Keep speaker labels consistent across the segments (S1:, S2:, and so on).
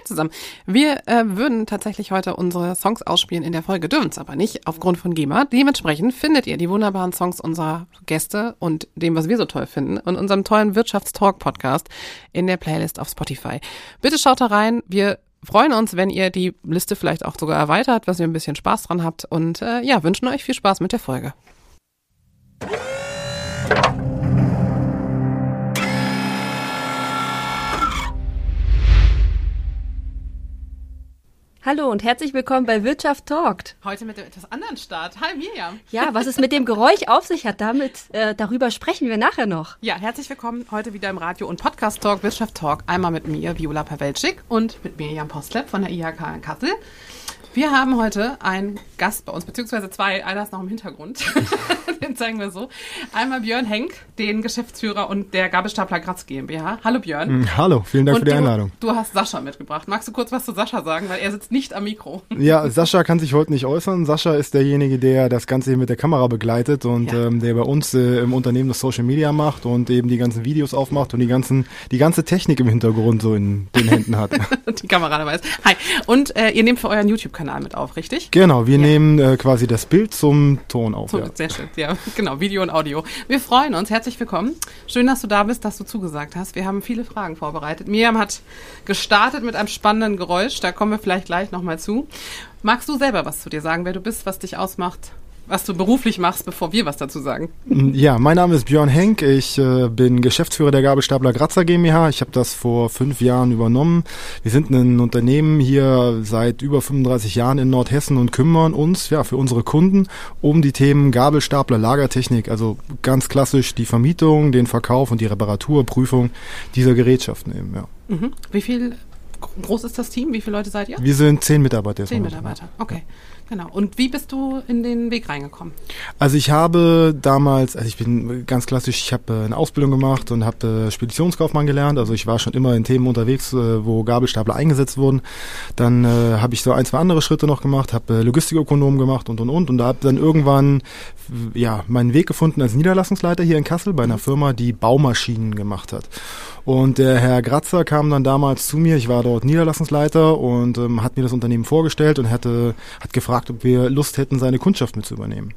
S1: Hi zusammen. Wir äh, würden tatsächlich heute unsere Songs ausspielen in der Folge, dürfen es aber nicht, aufgrund von GEMA. Dementsprechend findet ihr die wunderbaren Songs unserer Gäste und dem, was wir so toll finden, und unserem tollen Wirtschaftstalk-Podcast in der Playlist auf Spotify. Bitte schaut da rein. Wir freuen uns, wenn ihr die Liste vielleicht auch sogar erweitert, was ihr ein bisschen Spaß dran habt. Und äh, ja, wünschen euch viel Spaß mit der Folge.
S2: Hallo und herzlich willkommen bei Wirtschaft Talkt.
S1: Heute mit dem etwas anderen Start. Hi Miriam.
S2: Ja, was es mit dem Geräusch auf sich hat, damit äh, darüber sprechen wir nachher noch.
S1: Ja, herzlich willkommen heute wieder im Radio und Podcast Talk Wirtschaft Talk. Einmal mit mir, Viola Pawelczyk und mit Miriam Postlep von der IHK in Kassel. Wir haben heute einen Gast bei uns, beziehungsweise zwei, einer ist noch im Hintergrund, den zeigen wir so. Einmal Björn Henk, den Geschäftsführer und der Gabelstapler Graz GmbH. Hallo Björn.
S3: Hm, hallo, vielen Dank
S1: und
S3: für die
S1: du,
S3: Einladung.
S1: Du hast Sascha mitgebracht. Magst du kurz was zu Sascha sagen, weil er sitzt nicht am Mikro.
S3: Ja, Sascha kann sich heute nicht äußern. Sascha ist derjenige, der das Ganze hier mit der Kamera begleitet und ja. ähm, der bei uns äh, im Unternehmen das Social Media macht und eben die ganzen Videos aufmacht und die ganzen, die ganze Technik im Hintergrund so in den Händen hat.
S1: die Kamera dabei ist. Hi. Und äh, ihr nehmt für euren YouTube-Kanal mit auf, richtig?
S3: Genau, wir ja. nehmen äh, quasi das Bild zum Ton auf.
S1: So,
S3: ja.
S1: Sehr schön, ja, genau, Video und Audio. Wir freuen uns, herzlich willkommen. Schön, dass du da bist, dass du zugesagt hast. Wir haben viele Fragen vorbereitet. Miriam hat gestartet mit einem spannenden Geräusch, da kommen wir vielleicht gleich nochmal zu. Magst du selber was zu dir sagen, wer du bist, was dich ausmacht? Was du beruflich machst, bevor wir was dazu sagen.
S3: Ja, mein Name ist Björn Henk. Ich äh, bin Geschäftsführer der Gabelstapler Grazer GmbH. Ich habe das vor fünf Jahren übernommen. Wir sind ein Unternehmen hier seit über 35 Jahren in Nordhessen und kümmern uns ja für unsere Kunden um die Themen Gabelstapler, Lagertechnik, also ganz klassisch die Vermietung, den Verkauf und die Reparatur, Prüfung dieser Gerätschaften eben. Ja.
S1: Mhm. Wie viel groß ist das Team? Wie viele Leute seid ihr?
S3: Wir sind zehn Mitarbeiter.
S1: Zehn Mitarbeiter, okay. Genau. Und wie bist du in den Weg reingekommen?
S3: Also ich habe damals, also ich bin ganz klassisch, ich habe äh, eine Ausbildung gemacht und habe äh, Speditionskaufmann gelernt. Also ich war schon immer in Themen unterwegs, äh, wo Gabelstapler eingesetzt wurden. Dann äh, habe ich so ein, zwei andere Schritte noch gemacht, habe Logistikökonom gemacht und und und und da habe dann irgendwann ja meinen Weg gefunden als Niederlassungsleiter hier in Kassel bei einer Firma, die Baumaschinen gemacht hat. Und der Herr Gratzer kam dann damals zu mir, ich war dort Niederlassungsleiter und ähm, hat mir das Unternehmen vorgestellt und hatte, hat gefragt, ob wir Lust hätten, seine Kundschaft mit zu übernehmen.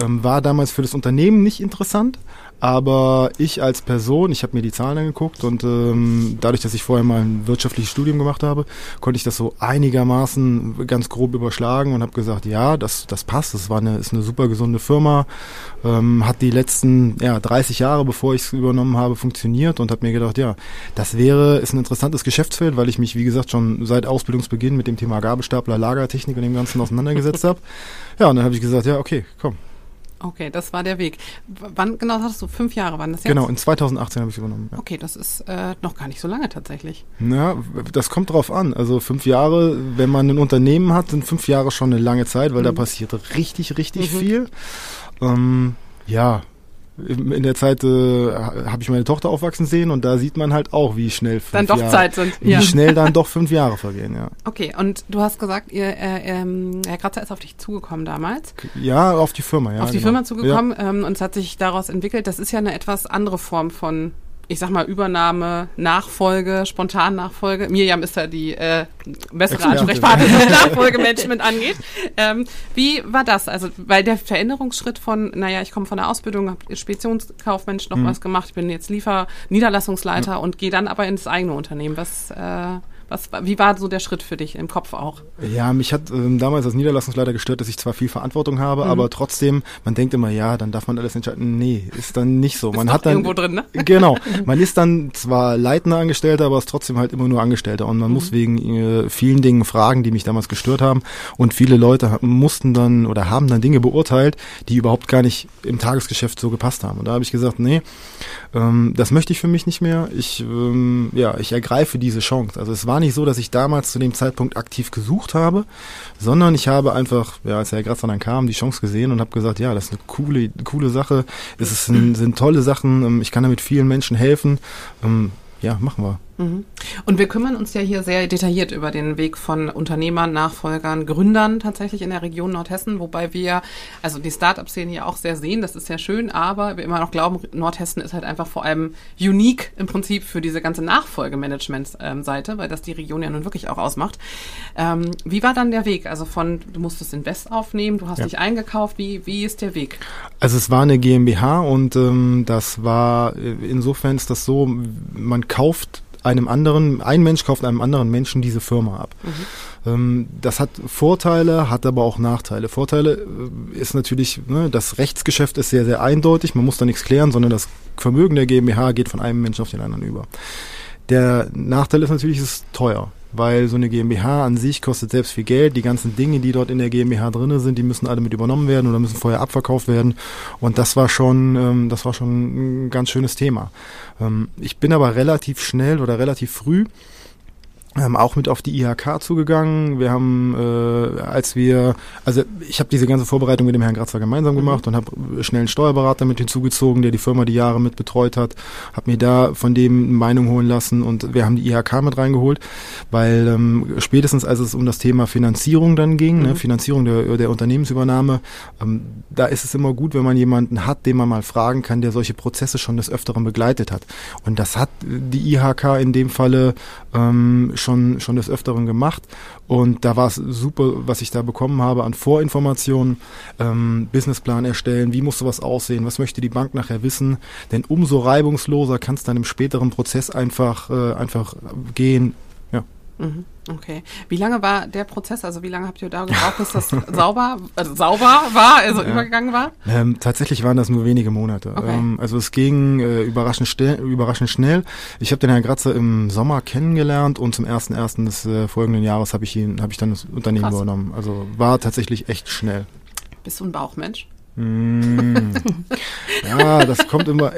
S3: Ähm, war damals für das Unternehmen nicht interessant, aber ich als Person, ich habe mir die Zahlen angeguckt und ähm, dadurch, dass ich vorher mal ein wirtschaftliches Studium gemacht habe, konnte ich das so einigermaßen ganz grob überschlagen und habe gesagt, ja, das, das passt, das war eine, ist eine super gesunde Firma, ähm, hat die letzten ja, 30 Jahre, bevor ich es übernommen habe, funktioniert und habe mir gedacht, ja, das wäre, ist ein interessantes Geschäftsfeld, weil ich mich, wie gesagt, schon seit Ausbildungsbeginn mit dem Thema Gabelstapler, Lagertechnik und dem Ganzen auseinandergesetzt habe. Ja, und dann habe ich gesagt, ja, okay, komm,
S1: Okay, das war der Weg. Wann genau hattest du? Fünf Jahre waren das
S3: jetzt? Genau, in 2018 habe ich übernommen.
S1: Ja. Okay, das ist äh, noch gar nicht so lange tatsächlich.
S3: Ja, das kommt drauf an. Also fünf Jahre, wenn man ein Unternehmen hat, sind fünf Jahre schon eine lange Zeit, weil mhm. da passiert richtig, richtig mhm. viel. Ähm, ja, in der Zeit äh, habe ich meine Tochter aufwachsen sehen und da sieht man halt auch, wie schnell fünf
S1: dann doch
S3: Jahre,
S1: Zeit sind.
S3: Wie ja. schnell dann doch fünf Jahre vergehen, ja.
S1: Okay, und du hast gesagt, ihr, äh, ähm, Herr Kratzer ist auf dich zugekommen damals.
S3: Ja, auf die Firma, ja.
S1: Auf die genau. Firma zugekommen ja. ähm, und es hat sich daraus entwickelt. Das ist ja eine etwas andere Form von ich sag mal, Übernahme, Nachfolge, Spontannachfolge. Miriam ist ja die äh, bessere Ansprechpartnerin, was Nachfolgemanagement angeht. Ähm, wie war das? Also, weil der Veränderungsschritt von, naja, ich komme von der Ausbildung, habe Speditionskaufmensch noch mhm. was gemacht, ich bin jetzt Liefer, Niederlassungsleiter mhm. und gehe dann aber ins eigene Unternehmen. Was äh, was, wie war so der Schritt für dich im Kopf auch?
S3: Ja, mich hat ähm, damals als Niederlassungsleiter gestört, dass ich zwar viel Verantwortung habe, mhm. aber trotzdem, man denkt immer, ja, dann darf man alles entscheiden. Nee, ist dann nicht so. Man
S1: ist
S3: hat dann
S1: irgendwo drin, ne?
S3: Genau. Man ist dann zwar leitender Angestellter, aber ist trotzdem halt immer nur Angestellter und man mhm. muss wegen äh, vielen Dingen fragen, die mich damals gestört haben und viele Leute mussten dann oder haben dann Dinge beurteilt, die überhaupt gar nicht im Tagesgeschäft so gepasst haben. Und da habe ich gesagt, nee, ähm, das möchte ich für mich nicht mehr. Ich, ähm, ja, ich ergreife diese Chance. Also es war nicht so, dass ich damals zu dem Zeitpunkt aktiv gesucht habe, sondern ich habe einfach, ja, als Herr Gratzer dann kam, die Chance gesehen und habe gesagt, ja, das ist eine coole, coole Sache. Es ist sind tolle Sachen. Ähm, ich kann damit vielen Menschen helfen. Ähm, ja, machen wir.
S1: Mhm. Und wir kümmern uns ja hier sehr detailliert über den Weg von Unternehmern, Nachfolgern, Gründern tatsächlich in der Region Nordhessen, wobei wir also die Start-up-Szene ja auch sehr sehen, das ist sehr schön, aber wir immer noch glauben, Nordhessen ist halt einfach vor allem unique im Prinzip für diese ganze Nachfolgemanagement-Seite, weil das die Region ja nun wirklich auch ausmacht. Ähm, wie war dann der Weg? Also von, du musstest Invest aufnehmen, du hast ja. dich eingekauft, wie, wie ist der Weg?
S3: Also es war eine GmbH und ähm, das war, äh, insofern ist das so, man kauft einem anderen, ein Mensch kauft einem anderen Menschen diese Firma ab. Mhm. Ähm, das hat Vorteile, hat aber auch Nachteile. Vorteile äh, ist natürlich, ne, das Rechtsgeschäft ist sehr, sehr eindeutig, man muss da nichts klären, sondern das Vermögen der GmbH geht von einem Menschen auf den anderen über. Der Nachteil ist natürlich, es ist teuer weil so eine GmbH an sich kostet selbst viel Geld. Die ganzen Dinge, die dort in der GmbH drinne sind, die müssen alle mit übernommen werden oder müssen vorher abverkauft werden. Und das war schon, ähm, das war schon ein ganz schönes Thema. Ähm, ich bin aber relativ schnell oder relativ früh ähm, auch mit auf die IHK zugegangen. Wir haben, äh, als wir, also ich habe diese ganze Vorbereitung mit dem Herrn Grazer gemeinsam mhm. gemacht mhm. und habe schnell einen Steuerberater mit hinzugezogen, der die Firma die Jahre mit betreut hat, habe mir da von dem eine Meinung holen lassen und wir haben die IHK mit reingeholt, weil ähm, spätestens als es um das Thema Finanzierung dann ging, ne, mhm. ne, Finanzierung der, der Unternehmensübernahme, ähm, da ist es immer gut, wenn man jemanden hat, den man mal fragen kann, der solche Prozesse schon des Öfteren begleitet hat. Und das hat die IHK in dem Falle ähm, schon, schon des Öfteren gemacht. Und da war es super, was ich da bekommen habe an Vorinformationen, ähm, Businessplan erstellen, wie muss sowas aussehen, was möchte die Bank nachher wissen. Denn umso reibungsloser kann es dann im späteren Prozess einfach, äh, einfach gehen. Ja.
S1: Mhm. Okay. Wie lange war der Prozess? Also wie lange habt ihr da gebraucht, bis das sauber, also sauber war, also ja. übergegangen war?
S3: Ähm, tatsächlich waren das nur wenige Monate. Okay. Ähm, also es ging äh, überraschend, überraschend schnell. Ich habe den Herrn Gratzer im Sommer kennengelernt und zum ersten ersten des äh, folgenden Jahres habe ich ihn, habe ich dann das Unternehmen Krass. übernommen. Also war tatsächlich echt schnell.
S1: Bist du ein Bauchmensch?
S3: Mm. ja, das kommt immer.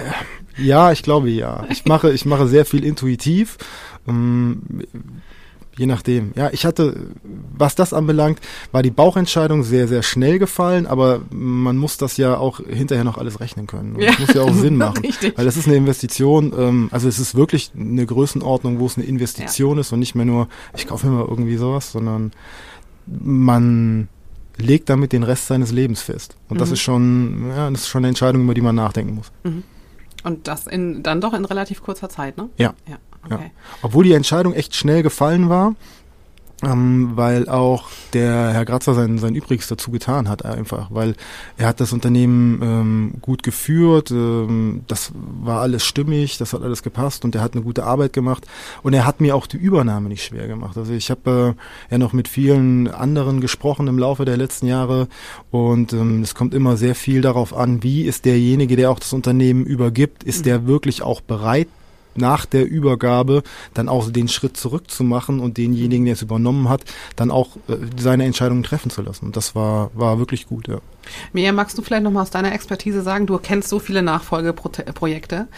S3: Ja, ich glaube ja. Ich mache, ich mache sehr viel intuitiv. Je nachdem. Ja, ich hatte, was das anbelangt, war die Bauchentscheidung sehr, sehr schnell gefallen, aber man muss das ja auch hinterher noch alles rechnen können. Ja. Das muss ja auch Sinn machen. Richtig. Weil das ist eine Investition, ähm, also es ist wirklich eine Größenordnung, wo es eine Investition ja. ist und nicht mehr nur, ich kaufe mal irgendwie sowas, sondern man legt damit den Rest seines Lebens fest. Und mhm. das ist schon, ja, das ist schon eine Entscheidung, über die man nachdenken muss. Mhm.
S1: Und das in, dann doch in relativ kurzer Zeit, ne?
S3: Ja. ja. Okay. Ja. Obwohl die Entscheidung echt schnell gefallen war, ähm, weil auch der Herr Grazer sein, sein Übriges dazu getan hat einfach, weil er hat das Unternehmen ähm, gut geführt, ähm, das war alles stimmig, das hat alles gepasst und er hat eine gute Arbeit gemacht und er hat mir auch die Übernahme nicht schwer gemacht. Also ich habe äh, ja noch mit vielen anderen gesprochen im Laufe der letzten Jahre und ähm, es kommt immer sehr viel darauf an, wie ist derjenige, der auch das Unternehmen übergibt, ist mhm. der wirklich auch bereit, nach der Übergabe dann auch den Schritt zurückzumachen und denjenigen, der es übernommen hat, dann auch äh, seine Entscheidungen treffen zu lassen. Und das war, war wirklich gut, ja.
S1: Mia, magst du vielleicht nochmal aus deiner Expertise sagen, du kennst so viele Nachfolgeprojekte,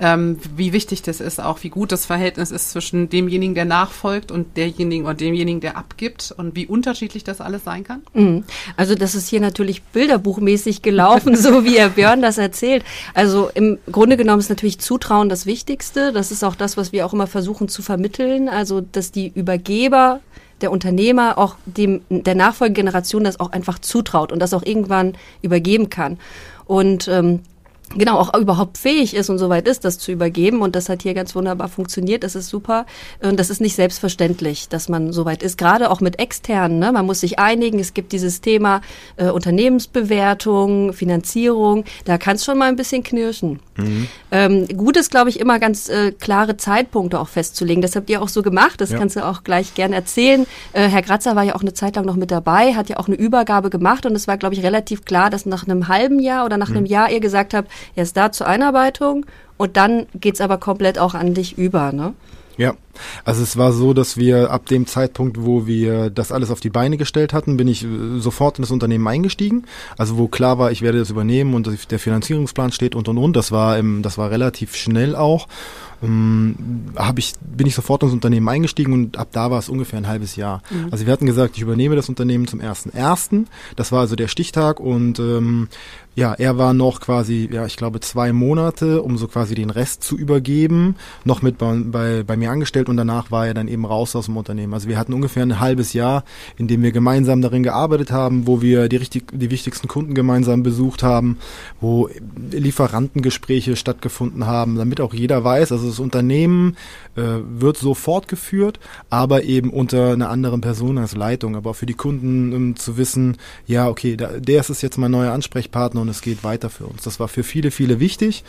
S1: ähm, wie wichtig das ist, auch wie gut das Verhältnis ist zwischen demjenigen, der nachfolgt und derjenigen oder demjenigen, der abgibt und wie unterschiedlich das alles sein kann?
S2: Mhm. Also das ist hier natürlich bilderbuchmäßig gelaufen, so wie Herr Björn das erzählt. Also im Grunde genommen ist natürlich Zutrauen das Wichtigste. Das ist auch das, was wir auch immer versuchen zu vermitteln. Also dass die Übergeber der Unternehmer auch dem, der Nachfolgegeneration das auch einfach zutraut und das auch irgendwann übergeben kann. Und ähm, genau auch überhaupt fähig ist und soweit ist, das zu übergeben. Und das hat hier ganz wunderbar funktioniert. Das ist super. Und das ist nicht selbstverständlich, dass man soweit ist. Gerade auch mit externen. Ne? Man muss sich einigen. Es gibt dieses Thema äh, Unternehmensbewertung, Finanzierung. Da kann es schon mal ein bisschen knirschen. Mhm. Ähm, gut ist, glaube ich, immer ganz äh, klare Zeitpunkte auch festzulegen. Das habt ihr auch so gemacht. Das ja. kannst du auch gleich gerne erzählen. Äh, Herr Gratzer war ja auch eine Zeit lang noch mit dabei, hat ja auch eine Übergabe gemacht. Und es war, glaube ich, relativ klar, dass nach einem halben Jahr oder nach mhm. einem Jahr ihr gesagt habt, erst da zur Einarbeitung und dann geht's aber komplett auch an dich über, ne?
S3: Ja, also es war so, dass wir ab dem Zeitpunkt, wo wir das alles auf die Beine gestellt hatten, bin ich äh, sofort in das Unternehmen eingestiegen. Also wo klar war, ich werde das übernehmen und der Finanzierungsplan steht und und und. Das war, im, das war relativ schnell auch ähm, ich, bin ich sofort ins Unternehmen eingestiegen und ab da war es ungefähr ein halbes Jahr. Mhm. Also wir hatten gesagt, ich übernehme das Unternehmen zum ersten ersten. Das war also der Stichtag und ähm, ja, er war noch quasi, ja, ich glaube zwei Monate, um so quasi den Rest zu übergeben, noch mit bei, bei, bei mir angestellt und danach war er dann eben raus aus dem Unternehmen. Also wir hatten ungefähr ein halbes Jahr, in dem wir gemeinsam darin gearbeitet haben, wo wir die, richtig, die wichtigsten Kunden gemeinsam besucht haben, wo Lieferantengespräche stattgefunden haben, damit auch jeder weiß, also das Unternehmen äh, wird so fortgeführt, aber eben unter einer anderen Person als Leitung. Aber für die Kunden um zu wissen, ja, okay, da, der ist jetzt mein neuer Ansprechpartner und es geht weiter für uns. Das war für viele, viele wichtig.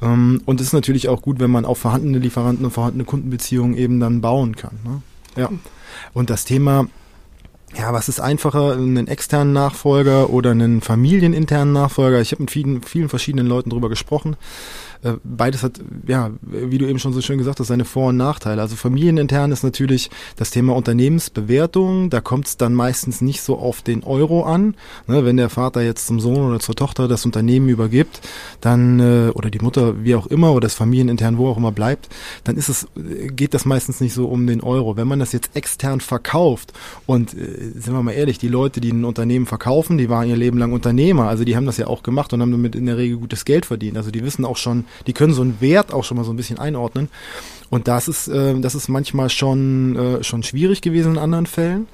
S3: Ähm, und es ist natürlich auch gut, wenn man auf vorhandene Lieferanten und vorhandene Kundenbeziehungen eben dann bauen kann. Ne? Ja. Und das Thema ja, was ist einfacher, einen externen Nachfolger oder einen familieninternen Nachfolger? Ich habe mit vielen, vielen verschiedenen Leuten drüber gesprochen. Äh, beides hat, ja, wie du eben schon so schön gesagt hast, seine Vor- und Nachteile. Also familienintern ist natürlich das Thema Unternehmensbewertung. Da kommt es dann meistens nicht so auf den Euro an. Ne, wenn der Vater jetzt zum Sohn oder zur Tochter das Unternehmen übergibt, dann äh, oder die Mutter, wie auch immer, oder das familienintern, wo auch immer bleibt, dann ist es, geht das meistens nicht so um den Euro. Wenn man das jetzt extern verkauft und äh, sind wir mal ehrlich, die Leute, die ein Unternehmen verkaufen, die waren ihr Leben lang Unternehmer, also die haben das ja auch gemacht und haben damit in der Regel gutes Geld verdient. Also die wissen auch schon, die können so einen Wert auch schon mal so ein bisschen einordnen. Und das ist, äh, das ist manchmal schon, äh, schon schwierig gewesen in anderen Fällen,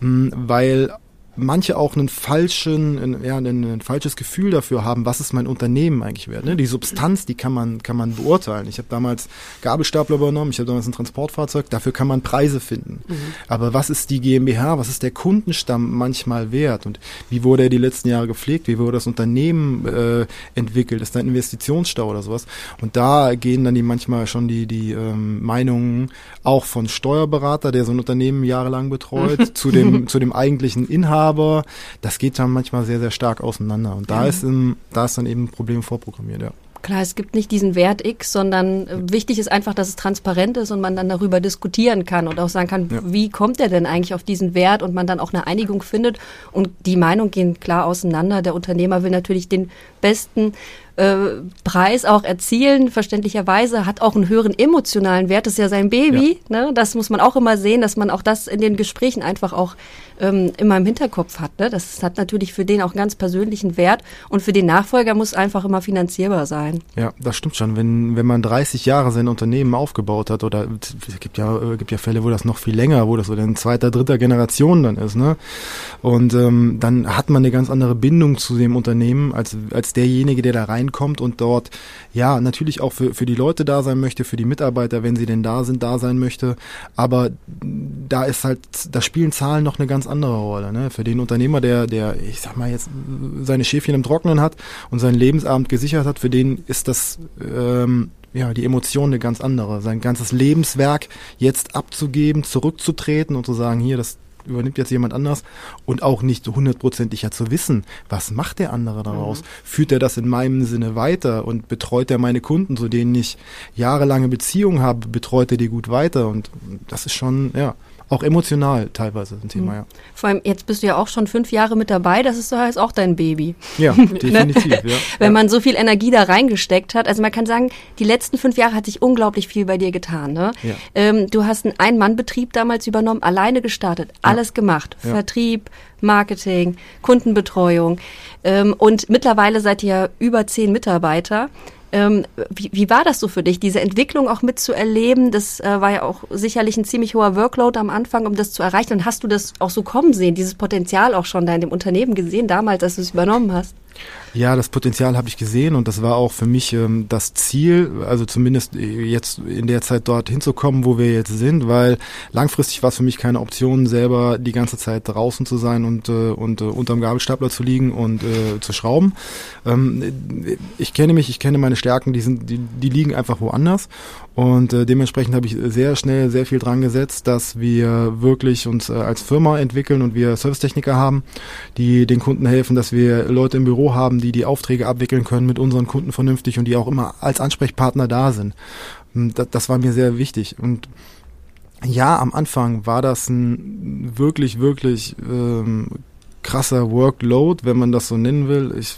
S3: mh, weil manche auch einen falschen, ja, ein, falsches Gefühl dafür haben, was ist mein Unternehmen eigentlich wert. Ne? Die Substanz, die kann man, kann man beurteilen. Ich habe damals Gabelstapler übernommen, ich habe damals ein Transportfahrzeug, dafür kann man Preise finden. Mhm. Aber was ist die GmbH, was ist der Kundenstamm manchmal wert und wie wurde er die letzten Jahre gepflegt, wie wurde das Unternehmen äh, entwickelt, ist da ein Investitionsstau oder sowas. Und da gehen dann die manchmal schon die, die ähm, Meinungen auch von Steuerberater, der so ein Unternehmen jahrelang betreut, zu dem, zu dem eigentlichen Inhaber aber das geht dann manchmal sehr, sehr stark auseinander. Und da ja. ist, im, da ist dann eben ein Problem vorprogrammiert, ja.
S2: Klar, es gibt nicht diesen Wert X, sondern äh, wichtig ist einfach, dass es transparent ist und man dann darüber diskutieren kann und auch sagen kann, ja. wie kommt er denn eigentlich auf diesen Wert und man dann auch eine Einigung findet. Und die Meinungen gehen klar auseinander. Der Unternehmer will natürlich den besten äh, Preis auch erzielen, verständlicherweise, hat auch einen höheren emotionalen Wert, das ist ja sein Baby. Ja. Ne? Das muss man auch immer sehen, dass man auch das in den Gesprächen einfach auch ähm, immer im Hinterkopf hat. Ne? Das hat natürlich für den auch einen ganz persönlichen Wert und für den Nachfolger muss einfach immer finanzierbar sein.
S3: Ja, das stimmt schon. Wenn, wenn man 30 Jahre sein Unternehmen aufgebaut hat oder es gibt ja, äh, gibt ja Fälle, wo das noch viel länger, wo das so in zweiter, dritter Generation dann ist, ne? Und ähm, dann hat man eine ganz andere Bindung zu dem Unternehmen als, als derjenige, der da reinkommt und dort ja natürlich auch für, für die Leute da sein möchte, für die Mitarbeiter, wenn sie denn da sind, da sein möchte. Aber da ist halt, da spielen Zahlen noch eine ganz andere Rolle. Ne? Für den Unternehmer, der, der, ich sag mal jetzt seine Schäfchen im Trocknen hat und seinen Lebensabend gesichert hat, für den ist das ähm, ja, die Emotion eine ganz andere. Sein ganzes Lebenswerk jetzt abzugeben, zurückzutreten und zu sagen, hier, das, übernimmt jetzt jemand anders und auch nicht hundertprozentig ja zu wissen, was macht der andere daraus? Mhm. Führt er das in meinem Sinne weiter und betreut er meine Kunden, zu denen ich jahrelange Beziehungen habe, betreut er die gut weiter und das ist schon, ja, auch emotional teilweise ein Thema, mhm. ja.
S2: Vor allem, jetzt bist du ja auch schon fünf Jahre mit dabei, das ist so heißt auch dein Baby.
S3: Ja, definitiv, ja.
S2: Wenn man so viel Energie da reingesteckt hat, also man kann sagen, die letzten fünf Jahre hat sich unglaublich viel bei dir getan, ne? Ja. Ähm, du hast einen Ein-Mann-Betrieb damals übernommen, alleine gestartet, alles ja. gemacht. Ja. Vertrieb, Marketing, Kundenbetreuung. Ähm, und mittlerweile seid ihr ja über zehn Mitarbeiter. Ähm, wie, wie war das so für dich, diese Entwicklung auch mitzuerleben? Das äh, war ja auch sicherlich ein ziemlich hoher Workload am Anfang, um das zu erreichen. Und hast du das auch so kommen sehen, dieses Potenzial auch schon da in dem Unternehmen gesehen, damals, als du es übernommen hast?
S3: Ja, das Potenzial habe ich gesehen und das war auch für mich ähm, das Ziel, also zumindest äh, jetzt in der Zeit dort hinzukommen, wo wir jetzt sind, weil langfristig war es für mich keine Option, selber die ganze Zeit draußen zu sein und, äh, und äh, unterm Gabelstapler zu liegen und äh, zu schrauben. Ähm, ich kenne mich, ich kenne meine Stärken, die, sind, die, die liegen einfach woanders und äh, dementsprechend habe ich sehr schnell sehr viel dran gesetzt, dass wir wirklich uns äh, als Firma entwickeln und wir Servicetechniker haben, die den Kunden helfen, dass wir Leute im Büro haben, die die Aufträge abwickeln können mit unseren Kunden vernünftig und die auch immer als Ansprechpartner da sind. Das, das war mir sehr wichtig und ja, am Anfang war das ein wirklich, wirklich ähm, krasser Workload, wenn man das so nennen will. Ich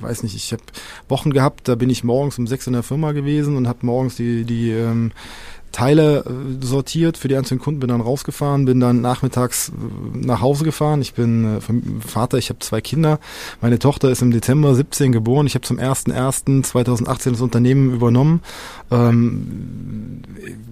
S3: weiß nicht, ich habe Wochen gehabt, da bin ich morgens um sechs in der Firma gewesen und habe morgens die, die ähm, Teile äh, sortiert für die einzelnen Kunden, bin dann rausgefahren, bin dann nachmittags äh, nach Hause gefahren. Ich bin äh, Vater, ich habe zwei Kinder. Meine Tochter ist im Dezember 17 geboren. Ich habe zum 01.01.2018 das Unternehmen übernommen. Ähm,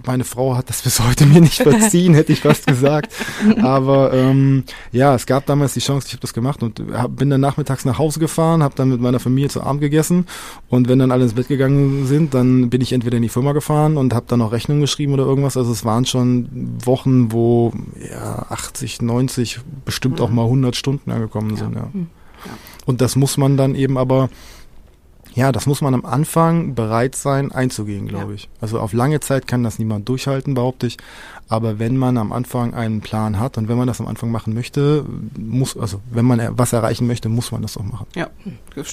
S3: meine Frau hat das bis heute mir nicht verziehen, hätte ich fast gesagt. Aber ähm, ja, es gab damals die Chance, ich habe das gemacht und hab, bin dann nachmittags nach Hause gefahren, habe dann mit meiner Familie zu Abend gegessen und wenn dann alle ins Bett gegangen sind, dann bin ich entweder in die Firma gefahren und habe dann noch Rechnungen geschrieben oder irgendwas. Also es waren schon Wochen, wo ja 80, 90, bestimmt auch mal 100 Stunden angekommen sind. Ja. Und das muss man dann eben aber ja, das muss man am Anfang bereit sein einzugehen, glaube ja. ich. Also auf lange Zeit kann das niemand durchhalten, behaupte ich. Aber wenn man am Anfang einen Plan hat und wenn man das am Anfang machen möchte, muss, also wenn man was erreichen möchte, muss man das auch machen.
S1: Ja,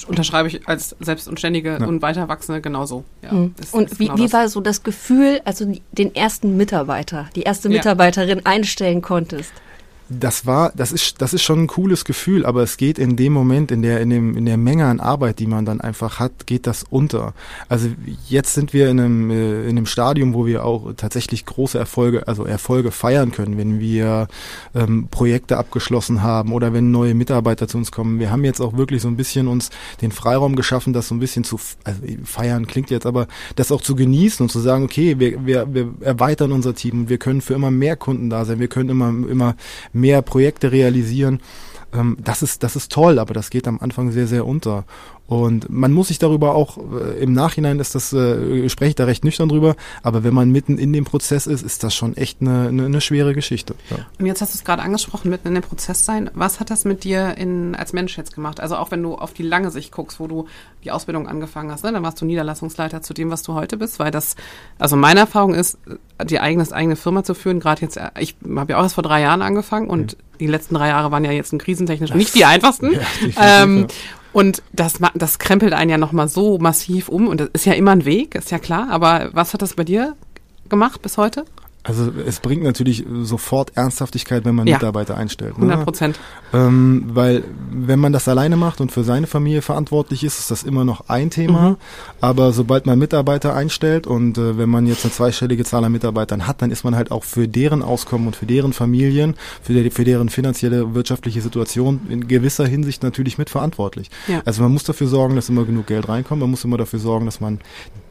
S1: unterschreibe ich als Selbstständige ja. und Weiterwachsende genauso. Ja,
S2: mhm. ist, und ist wie, genau wie war so das Gefühl, also den ersten Mitarbeiter, die erste Mitarbeiterin einstellen konntest?
S3: Das war, das ist, das ist schon ein cooles Gefühl, aber es geht in dem Moment, in der, in dem, in der Menge an Arbeit, die man dann einfach hat, geht das unter. Also jetzt sind wir in einem, äh, in einem Stadium, wo wir auch tatsächlich große Erfolge, also Erfolge feiern können, wenn wir ähm, Projekte abgeschlossen haben oder wenn neue Mitarbeiter zu uns kommen. Wir haben jetzt auch wirklich so ein bisschen uns den Freiraum geschaffen, das so ein bisschen zu, also feiern klingt jetzt, aber das auch zu genießen und zu sagen, okay, wir, wir, wir erweitern unser Team und wir können für immer mehr Kunden da sein, wir können immer, immer mehr Projekte realisieren. Ähm, das ist, das ist toll, aber das geht am Anfang sehr, sehr unter. Und man muss sich darüber auch, äh, im Nachhinein ist das, äh, spreche ich da recht nüchtern drüber, aber wenn man mitten in dem Prozess ist, ist das schon echt eine, eine, eine schwere Geschichte.
S1: Ja. Und jetzt hast du es gerade angesprochen, mitten in dem Prozess sein. Was hat das mit dir in, als Mensch jetzt gemacht? Also auch wenn du auf die lange Sicht guckst, wo du die Ausbildung angefangen hast, ne? dann warst du Niederlassungsleiter zu dem, was du heute bist, weil das, also meine Erfahrung ist, die eigenes, eigene Firma zu führen, gerade jetzt, ich habe ja auch erst vor drei Jahren angefangen und mhm. die letzten drei Jahre waren ja jetzt ein krisentechnisch nicht die einfachsten. Ja, ähm, und das, das krempelt einen ja nochmal so massiv um und das ist ja immer ein Weg, ist ja klar. Aber was hat das bei dir gemacht bis heute?
S3: Also es bringt natürlich sofort Ernsthaftigkeit, wenn man ja. Mitarbeiter einstellt.
S1: Ne? 100 Prozent.
S3: Ähm, weil wenn man das alleine macht und für seine Familie verantwortlich ist, ist das immer noch ein Thema. Mhm. Aber sobald man Mitarbeiter einstellt und äh, wenn man jetzt eine zweistellige Zahl an Mitarbeitern hat, dann ist man halt auch für deren Auskommen und für deren Familien, für, die, für deren finanzielle, wirtschaftliche Situation in gewisser Hinsicht natürlich mitverantwortlich. Ja. Also man muss dafür sorgen, dass immer genug Geld reinkommt. Man muss immer dafür sorgen, dass man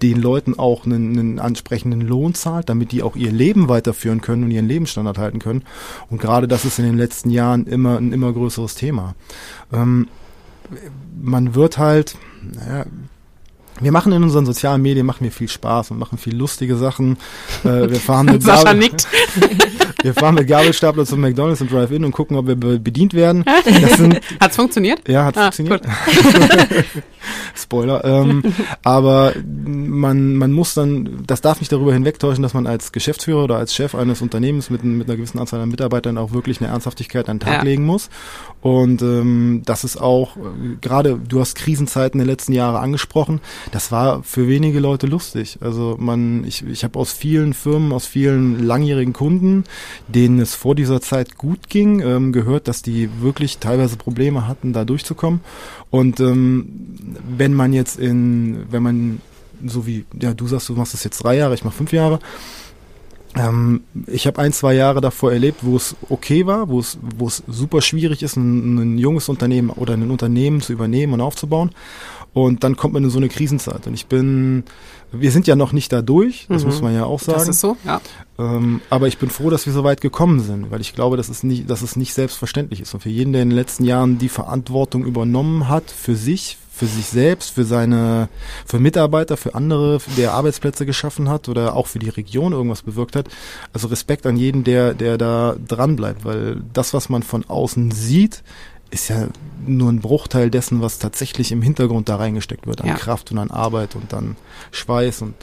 S3: den Leuten auch einen, einen ansprechenden Lohn zahlt, damit die auch ihr Leben weiterführen können und ihren Lebensstandard halten können. Und gerade das ist in den letzten Jahren immer ein immer größeres Thema. Ähm, man wird halt, naja, wir machen in unseren sozialen Medien machen wir viel Spaß und machen viel lustige Sachen. Äh, wir fahren mit
S1: Sascha nickt.
S3: wir fahren mit Gabelstapler zum McDonald's und Drive-In und gucken, ob wir bedient werden.
S1: Hat's funktioniert?
S3: Ja, hat ah, funktioniert. Spoiler. Ähm, aber man, man muss dann, das darf nicht darüber hinwegtäuschen, dass man als Geschäftsführer oder als Chef eines Unternehmens mit, mit einer gewissen Anzahl an Mitarbeitern auch wirklich eine Ernsthaftigkeit an den Tag ja. legen muss. Und ähm, das ist auch, äh, gerade du hast Krisenzeiten der letzten Jahre angesprochen, das war für wenige Leute lustig. Also man, ich, ich habe aus vielen Firmen, aus vielen langjährigen Kunden, denen es vor dieser Zeit gut ging, ähm, gehört, dass die wirklich teilweise Probleme hatten, da durchzukommen. Und ähm, wenn man jetzt in, wenn man so wie, ja, du sagst, du machst das jetzt drei Jahre, ich mache fünf Jahre, ähm, ich habe ein, zwei Jahre davor erlebt, wo es okay war, wo es, wo es super schwierig ist, ein, ein junges Unternehmen oder ein Unternehmen zu übernehmen und aufzubauen. Und dann kommt man in so eine Krisenzeit. Und ich bin, wir sind ja noch nicht da durch, das mhm. muss man ja auch sagen. Das
S1: ist so, ja.
S3: Ähm, aber ich bin froh, dass wir so weit gekommen sind, weil ich glaube, dass es nicht, dass es nicht selbstverständlich ist. Und für jeden, der in den letzten Jahren die Verantwortung übernommen hat, für sich, für sich selbst, für seine, für Mitarbeiter, für andere, der Arbeitsplätze geschaffen hat oder auch für die Region irgendwas bewirkt hat. Also Respekt an jeden, der, der da dran bleibt, weil das, was man von außen sieht, ist ja nur ein Bruchteil dessen, was tatsächlich im Hintergrund da reingesteckt wird, an ja. Kraft und an Arbeit und an Schweiß und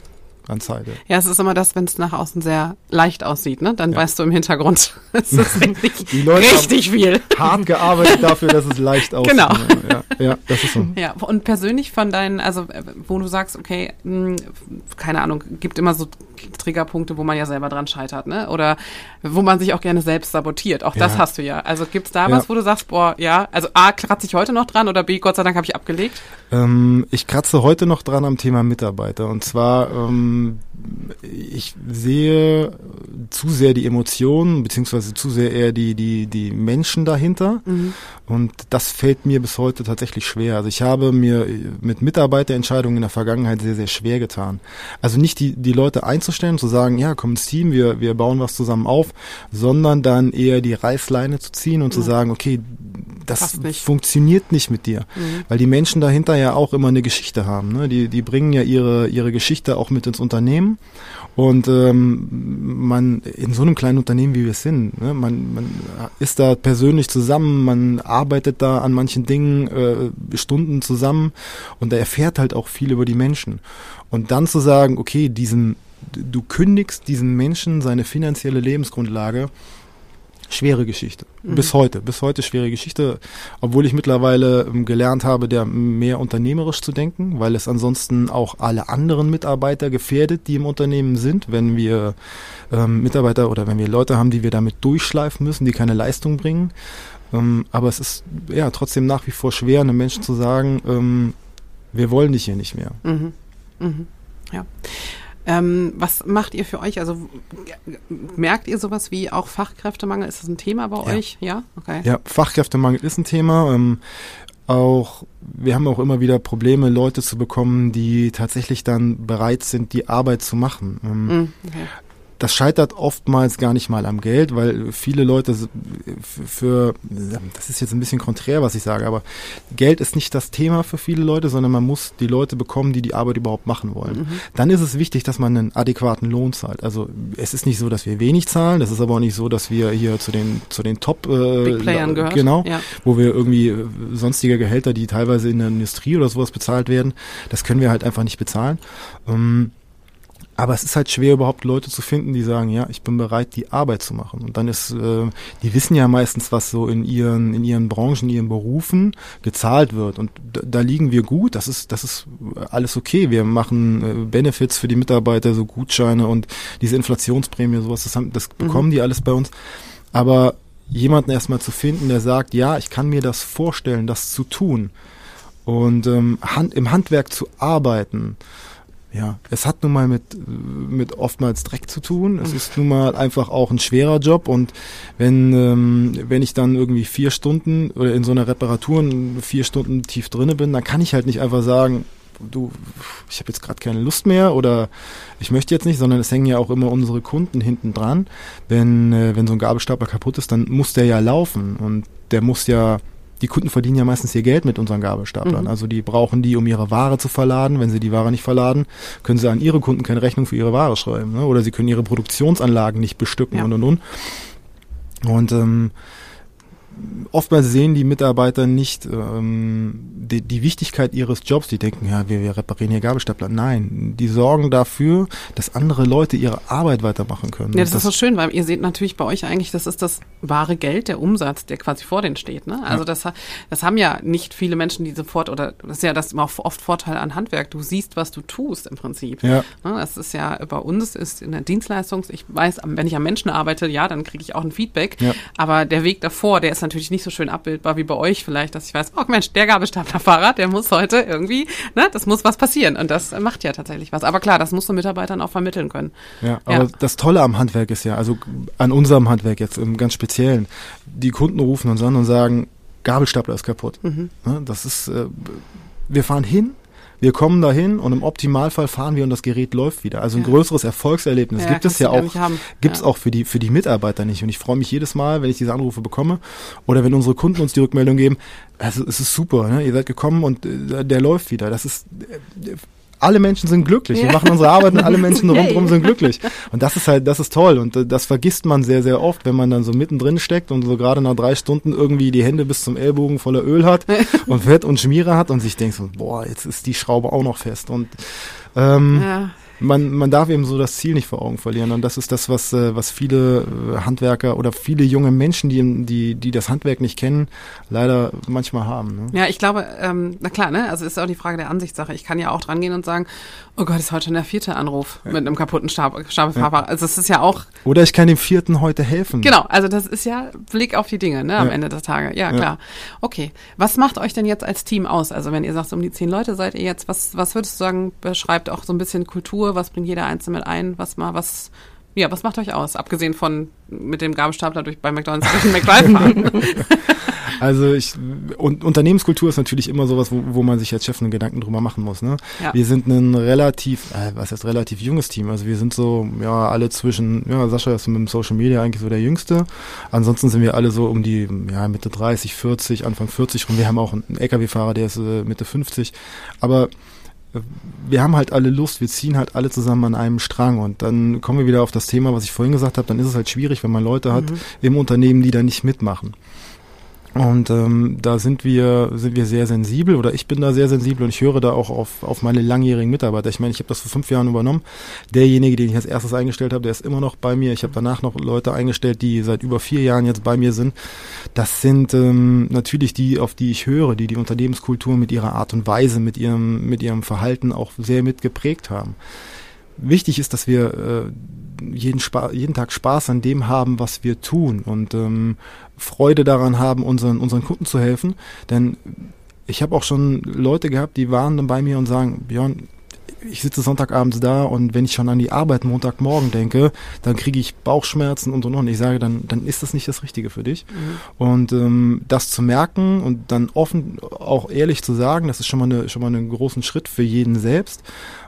S3: an Zeit.
S1: Ja, es ist immer das, wenn es nach außen sehr leicht aussieht, ne? Dann ja. weißt du im Hintergrund, es ist richtig, Die Leute richtig viel.
S3: Hart gearbeitet dafür, dass es leicht aussieht.
S1: Genau.
S3: Ja, ja, das ist so.
S1: Ja, und persönlich von deinen, also wo du sagst, okay, mh, hm, keine Ahnung, gibt immer so Triggerpunkte, wo man ja selber dran scheitert, ne? Oder wo man sich auch gerne selbst sabotiert. Auch ja. das hast du ja. Also gibt's da ja. was, wo du sagst, boah, ja, also A, kratze ich heute noch dran oder B, Gott sei Dank habe ich abgelegt?
S3: Ähm, ich kratze heute noch dran am Thema Mitarbeiter. Und zwar ähm, ähm, ich sehe zu sehr die Emotionen, beziehungsweise zu sehr eher die, die, die Menschen dahinter. Mhm. Und das fällt mir bis heute tatsächlich schwer. Also ich habe mir mit Mitarbeiterentscheidungen in der Vergangenheit sehr, sehr schwer getan. Also nicht die, die Leute einzustellen, zu sagen, ja, komm ins Team, wir, wir bauen was zusammen auf, sondern dann eher die Reißleine zu ziehen und mhm. zu sagen, okay, das nicht. funktioniert nicht mit dir. Mhm. Weil die Menschen dahinter ja auch immer eine Geschichte haben. Ne? Die, die bringen ja ihre, ihre Geschichte auch mit ins Unternehmen. Und ähm, man in so einem kleinen Unternehmen, wie wir es sind, ne, man, man ist da persönlich zusammen, man arbeitet da an manchen Dingen äh, Stunden zusammen und da erfährt halt auch viel über die Menschen. Und dann zu sagen, okay, diesen, du kündigst diesen Menschen seine finanzielle Lebensgrundlage, schwere Geschichte. Mhm. Bis heute, bis heute schwere Geschichte, obwohl ich mittlerweile ähm, gelernt habe, der mehr unternehmerisch zu denken, weil es ansonsten auch alle anderen Mitarbeiter gefährdet, die im Unternehmen sind, wenn wir ähm, Mitarbeiter oder wenn wir Leute haben, die wir damit durchschleifen müssen, die keine Leistung bringen. Ähm, aber es ist ja trotzdem nach wie vor schwer, einem Menschen zu sagen, ähm, wir wollen dich hier nicht mehr. Mhm.
S1: Mhm. Ja. Ähm, was macht ihr für euch? Also merkt ihr sowas wie auch Fachkräftemangel? Ist das ein Thema bei
S3: ja.
S1: euch? Ja,
S3: okay. Ja, Fachkräftemangel ist ein Thema. Ähm, auch, wir haben auch immer wieder Probleme, Leute zu bekommen, die tatsächlich dann bereit sind, die Arbeit zu machen. Ähm, mm, okay das scheitert oftmals gar nicht mal am Geld, weil viele Leute für, das ist jetzt ein bisschen konträr, was ich sage, aber Geld ist nicht das Thema für viele Leute, sondern man muss die Leute bekommen, die die Arbeit überhaupt machen wollen. Mhm. Dann ist es wichtig, dass man einen adäquaten Lohn zahlt. Also es ist nicht so, dass wir wenig zahlen, das ist aber auch nicht so, dass wir hier zu den zu den Top
S1: äh, Big Playern gehört.
S3: Genau, ja. wo wir irgendwie äh, sonstige Gehälter, die teilweise in der Industrie oder sowas bezahlt werden, das können wir halt einfach nicht bezahlen. Ähm, aber es ist halt schwer, überhaupt Leute zu finden, die sagen, ja, ich bin bereit, die Arbeit zu machen. Und dann ist, äh, die wissen ja meistens, was so in ihren, in ihren Branchen, in ihren Berufen gezahlt wird. Und da, da liegen wir gut. Das ist, das ist alles okay. Wir machen äh, Benefits für die Mitarbeiter, so Gutscheine und diese Inflationsprämie, sowas, das, haben, das mhm. bekommen die alles bei uns. Aber jemanden erstmal zu finden, der sagt, ja, ich kann mir das vorstellen, das zu tun. Und ähm, Hand, im Handwerk zu arbeiten, ja, es hat nun mal mit, mit oftmals Dreck zu tun. Es ist nun mal einfach auch ein schwerer Job und wenn, ähm, wenn ich dann irgendwie vier Stunden oder in so einer Reparatur vier Stunden tief drinne bin, dann kann ich halt nicht einfach sagen, du, ich habe jetzt gerade keine Lust mehr oder ich möchte jetzt nicht, sondern es hängen ja auch immer unsere Kunden hinten dran. Wenn, äh, wenn so ein Gabelstapler kaputt ist, dann muss der ja laufen und der muss ja die Kunden verdienen ja meistens ihr Geld mit unseren Gabelstaplern. Mhm. Also die brauchen die, um ihre Ware zu verladen. Wenn sie die Ware nicht verladen, können sie an ihre Kunden keine Rechnung für ihre Ware schreiben. Ne? Oder sie können ihre Produktionsanlagen nicht bestücken ja. und und und. Und ähm, oftmals sehen die Mitarbeiter nicht ähm, die, die Wichtigkeit ihres Jobs. Die denken, ja, wir, wir reparieren hier Gabelstapler. Nein, die sorgen dafür, dass andere Leute ihre Arbeit weitermachen können.
S1: Ja, das, das, ist so schön, weil ihr seht natürlich bei euch eigentlich, das ist das wahre Geld, der Umsatz, der quasi vor denen steht. Ne? Also ja. das, das haben ja nicht viele Menschen, die sofort, oder das ist ja das immer oft Vorteil an Handwerk. Du siehst, was du tust im Prinzip. Ja. Ne? Das ist ja bei uns ist in der Dienstleistung, ich weiß, wenn ich am Menschen arbeite, ja, dann kriege ich auch ein Feedback. Ja. Aber der Weg davor, der ist natürlich nicht so schön abbildbar wie bei euch vielleicht, dass ich weiß, oh Mensch, der Gabelstaplerfahrer, der muss heute irgendwie, ne, das muss was passieren. Und das macht ja tatsächlich was. Aber klar, das musst du Mitarbeitern auch vermitteln können.
S3: Ja, aber ja. das Tolle am Handwerk ist ja, also an unserem Handwerk jetzt im ganz Speziellen, die Kunden rufen uns an und sagen, Gabelstapler ist kaputt. Mhm. Ne, das ist, äh, wir fahren hin, wir kommen dahin und im Optimalfall fahren wir und das Gerät läuft wieder. Also ein ja. größeres Erfolgserlebnis ja, gibt es ja auch, gibt es ja. auch für die, für die Mitarbeiter nicht. Und ich freue mich jedes Mal, wenn ich diese Anrufe bekomme oder wenn unsere Kunden uns die Rückmeldung geben, also es ist super, ne? ihr seid gekommen und äh, der läuft wieder. Das ist, äh, alle Menschen sind glücklich. Ja. Wir machen unsere Arbeit und alle Menschen rundherum sind glücklich. Und das ist halt, das ist toll. Und äh, das vergisst man sehr, sehr oft, wenn man dann so mittendrin steckt und so gerade nach drei Stunden irgendwie die Hände bis zum Ellbogen voller Öl hat und Fett und Schmiere hat und sich denkt so, boah, jetzt ist die Schraube auch noch fest. Und ähm, ja man, man darf eben so das Ziel nicht vor Augen verlieren. Und das ist das, was, äh, was viele äh, Handwerker oder viele junge Menschen, die, die, die das Handwerk nicht kennen, leider manchmal haben. Ne?
S1: Ja, ich glaube, ähm, na klar, ne? Also ist auch die Frage der Ansichtssache. Ich kann ja auch dran gehen und sagen, oh Gott, ist heute schon der vierte Anruf ja. mit einem kaputten Stab, Stapelfahrer. Ja. Also es ist ja auch.
S3: Oder ich kann dem vierten heute helfen.
S1: Genau, also das ist ja Blick auf die Dinge, ne, am ja. Ende des Tages. Ja, klar. Okay. Was macht euch denn jetzt als Team aus? Also wenn ihr sagt, um die zehn Leute seid ihr jetzt, was, was würdest du sagen, beschreibt auch so ein bisschen Kultur? Kultur, was bringt jeder Einzelne mit ein, was mal, was, ja, was macht euch aus, abgesehen von mit dem Gabelstapler durch bei McDonalds durch den McDrive fahren?
S3: Also ich und Unternehmenskultur ist natürlich immer sowas, wo, wo man sich als Chef einen Gedanken drüber machen muss. Ne? Ja. Wir sind ein relativ, äh, was heißt relativ junges Team. Also wir sind so, ja, alle zwischen, ja, Sascha ist mit dem Social Media eigentlich so der Jüngste. Ansonsten sind wir alle so um die ja, Mitte 30, 40, Anfang 40 rum. Wir haben auch einen LKW-Fahrer, der ist äh, Mitte 50. Aber wir haben halt alle Lust, wir ziehen halt alle zusammen an einem Strang und dann kommen wir wieder auf das Thema, was ich vorhin gesagt habe, dann ist es halt schwierig, wenn man Leute hat mhm. im Unternehmen, die da nicht mitmachen. Und ähm, da sind wir, sind wir sehr sensibel oder ich bin da sehr sensibel und ich höre da auch auf, auf meine langjährigen Mitarbeiter. Ich meine, ich habe das vor fünf Jahren übernommen. Derjenige, den ich als erstes eingestellt habe, der ist immer noch bei mir. Ich habe danach noch Leute eingestellt, die seit über vier Jahren jetzt bei mir sind. Das sind ähm, natürlich die, auf die ich höre, die die Unternehmenskultur mit ihrer Art und Weise, mit ihrem, mit ihrem Verhalten auch sehr mitgeprägt haben. Wichtig ist, dass wir äh, jeden, Spa jeden Tag Spaß an dem haben, was wir tun und ähm, Freude daran haben, unseren, unseren Kunden zu helfen. Denn ich habe auch schon Leute gehabt, die waren dann bei mir und sagen, Björn, ich sitze Sonntagabends da und wenn ich schon an die Arbeit Montagmorgen denke, dann kriege ich Bauchschmerzen und und und. Ich sage, dann, dann ist das nicht das Richtige für dich. Mhm. Und ähm, das zu merken und dann offen, auch ehrlich zu sagen, das ist schon mal eine, schon mal einen großen Schritt für jeden selbst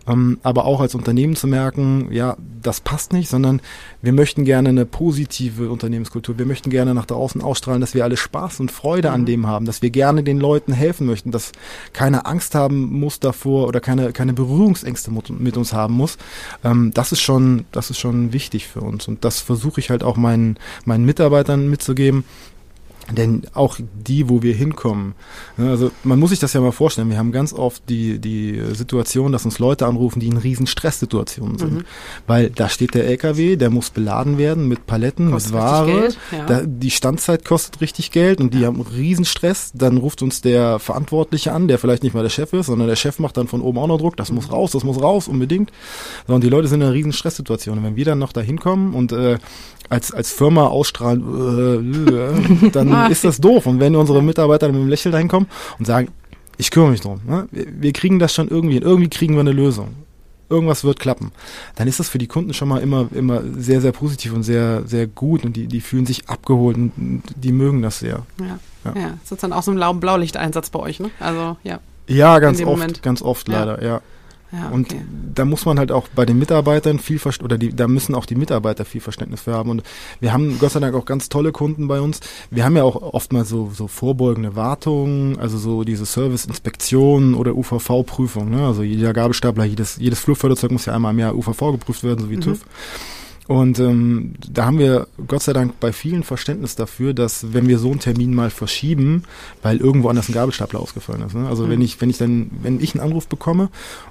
S3: ähm, aber auch als Unternehmen zu merken, ja, das passt nicht, sondern wir möchten gerne eine positive Unternehmenskultur. Wir möchten gerne nach draußen ausstrahlen, dass wir alle Spaß und Freude mhm. an dem haben, dass wir gerne den Leuten helfen möchten, dass keine Angst haben muss davor oder keine, keine Berührungsängste mit uns haben muss. Ähm, das ist schon, das ist schon wichtig für uns und das versuche ich halt auch meinen, meinen Mitarbeitern mitzugeben denn auch die, wo wir hinkommen, ne, also man muss sich das ja mal vorstellen, wir haben ganz oft die, die Situation, dass uns Leute anrufen, die in riesen Stresssituationen sind. Mhm. Weil da steht der LKW, der muss beladen werden mit Paletten, kostet mit Ware. Ja. Da, die Standzeit kostet richtig Geld und die ja. haben riesen Stress. Dann ruft uns der Verantwortliche an, der vielleicht nicht mal der Chef ist, sondern der Chef macht dann von oben auch noch Druck, das mhm. muss raus, das muss raus, unbedingt. So, und die Leute sind in einer riesen Stresssituation. Und wenn wir dann noch da hinkommen und äh, als, als Firma ausstrahlen, äh, dann ah. ist das doof. Und wenn unsere Mitarbeiter mit einem Lächeln dahin kommen und sagen, ich kümmere mich drum, ne? wir, wir kriegen das schon irgendwie hin, irgendwie kriegen wir eine Lösung. Irgendwas wird klappen. Dann ist das für die Kunden schon mal immer, immer sehr, sehr positiv und sehr, sehr gut und die, die fühlen sich abgeholt und die mögen das sehr.
S1: Ja, ja. ja. das ist dann auch so ein Blaulichteinsatz bei euch, ne? Also, ja.
S3: Ja, ganz oft, Moment. ganz oft leider, ja. ja. Ja, okay. Und da muss man halt auch bei den Mitarbeitern viel Verständnis, oder die, da müssen auch die Mitarbeiter viel Verständnis für haben. Und wir haben Gott sei Dank auch ganz tolle Kunden bei uns. Wir haben ja auch oftmals so, so vorbeugende Wartungen, also so diese Serviceinspektionen oder UVV-Prüfung. Ne? Also jeder Gabelstapler, jedes, jedes Flugförderzeug muss ja einmal im Jahr UVV geprüft werden, so wie mhm. TÜV. Und ähm, da haben wir Gott sei Dank bei vielen Verständnis dafür, dass wenn wir so einen Termin mal verschieben, weil irgendwo anders ein Gabelstapler ausgefallen ist. Ne? Also mhm. wenn ich, wenn ich dann, wenn ich einen Anruf bekomme